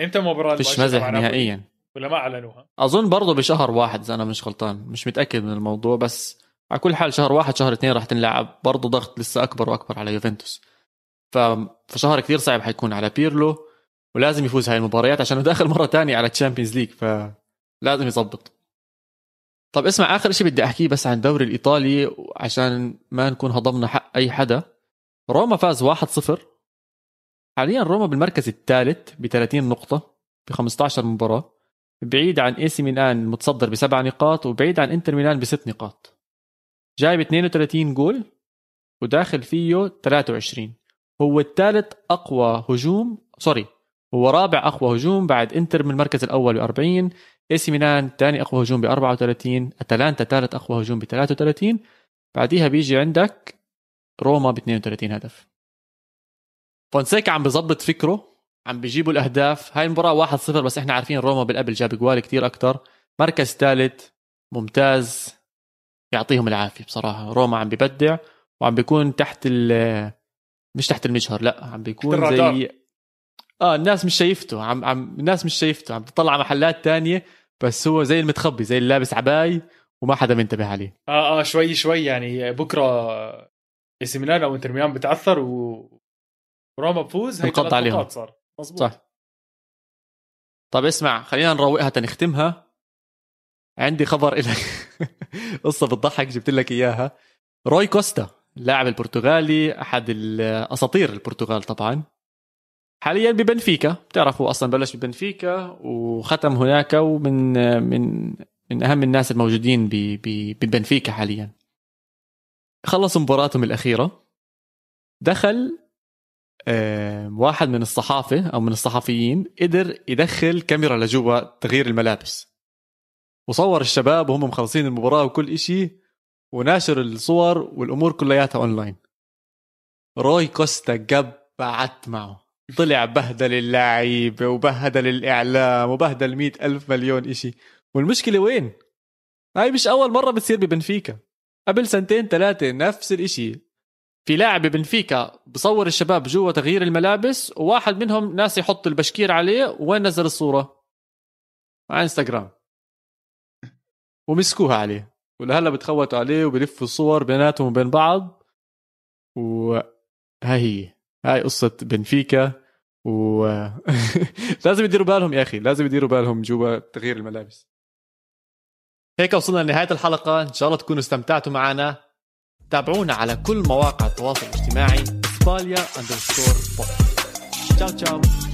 إمتى المباراه فيش مزح؟ نهائيا. ولا ما أعلنوها. أظن برضه بشهر واحد إذا أنا مش غلطان. مش متأكد من الموضوع بس على كل حال شهر واحد شهر اثنين راح تنلعب. برضه ضغط لسه أكبر وأكبر على يوفنتوس. فشهر كثير صعب حيكون على بيرلو ولازم يفوز هاي المباريات عشان داخل مرة تانية على Champions League فلازم يظبط. طب اسمع آخر شيء بدي أحكيه بس عن الدوري الإيطالي عشان ما نكون هضمنا حق أي حدا. روما فاز 1-0 حاليا روما بالمركز الثالث ب 30 نقطة ب 15 مباراة. بعيد عن إي سي ميلان متصدر بسبع نقاط وبعيد عن إنتر ميلان بست نقاط. جايب 32 جول وداخل فيه 23 هو الثالث أقوى هجوم sorry هو رابع أقوى هجوم بعد إنتر من المركز الأول ب 40 إي سي ميلان ثاني أقوى هجوم ب 34 أتلانتا ثالث أقوى هجوم ب 33 بعديها بيجي عندك روما ب 32 هدف. فونسيكا عم بظبط فكره عم بيجيبوا الأهداف. هاي المباراة 1-0 بس إحنا عارفين روما بالقبل جاب إجوال كتير أكتر. مركز ثالث ممتاز. يعطيهم العافية بصراحة. روما عم ببدع وعم بيكون تحت ال مش تحت المجهر لا عم بيكون. زي آه الناس مش شايفته عم عم الناس مش شايفته عم تطلع على محلات تانية بس هو زي المتخبي زي اللي لابس عباي وما حدا منتبه عليه. آه آه شوي شوي يعني بكرة اي ميلان أو إنتر ميلان بتعثر و روما بفوز هي انقض ثلاث عليهم. صار. مزبوط صح. طب اسمع خلينا نروقها تنختمها. عندي خبر لك قصة بتضحك جبت لك إياها. روي كوستا اللاعب البرتغالي أحد الأساطير البرتغال طبعا. حاليا ببنفيكا بتعرفوا أصلا بلش ببنفيكا وختم هناك ومن من من أهم الناس الموجودين ببنفيكا حاليا. خلصوا مباراتهم الأخيرة. دخل واحد من الصحافة أو من الصحفيين قدر يدخل كاميرا لجوا تغيير الملابس. وصور الشباب وهم مخلصين المباراة وكل إشي وناشر الصور والأمور كلياتها أونلاين. روي كوستا قبعت معه. طلع بهدل اللعيبة وبهدل الإعلام وبهدل مئة ألف مليون إشي. والمشكلة وين؟ هاي مش أول مرة بتصير ببنفيكا. قبل سنتين ثلاثة نفس الإشي. في لاعب بنفيكا بصور الشباب جوا تغيير الملابس وواحد منهم ناس يحط البشكير عليه وين نزل الصورة؟ على إنستغرام. ومسكوها عليه. ولهلا بتخوتوا عليه وبلفوا الصور بيناتهم وبين بعض. وهاي هي. هاي قصة بنفيكا و لازم يديروا بالهم يا أخي لازم يديروا بالهم جوا تغيير الملابس. هيك وصلنا لنهاية الحلقة. إن شاء الله تكونوا استمتعتوا معنا. تابعونا على كل مواقع التواصل الاجتماعي. سباليا اندرسكور تشاو تشاو.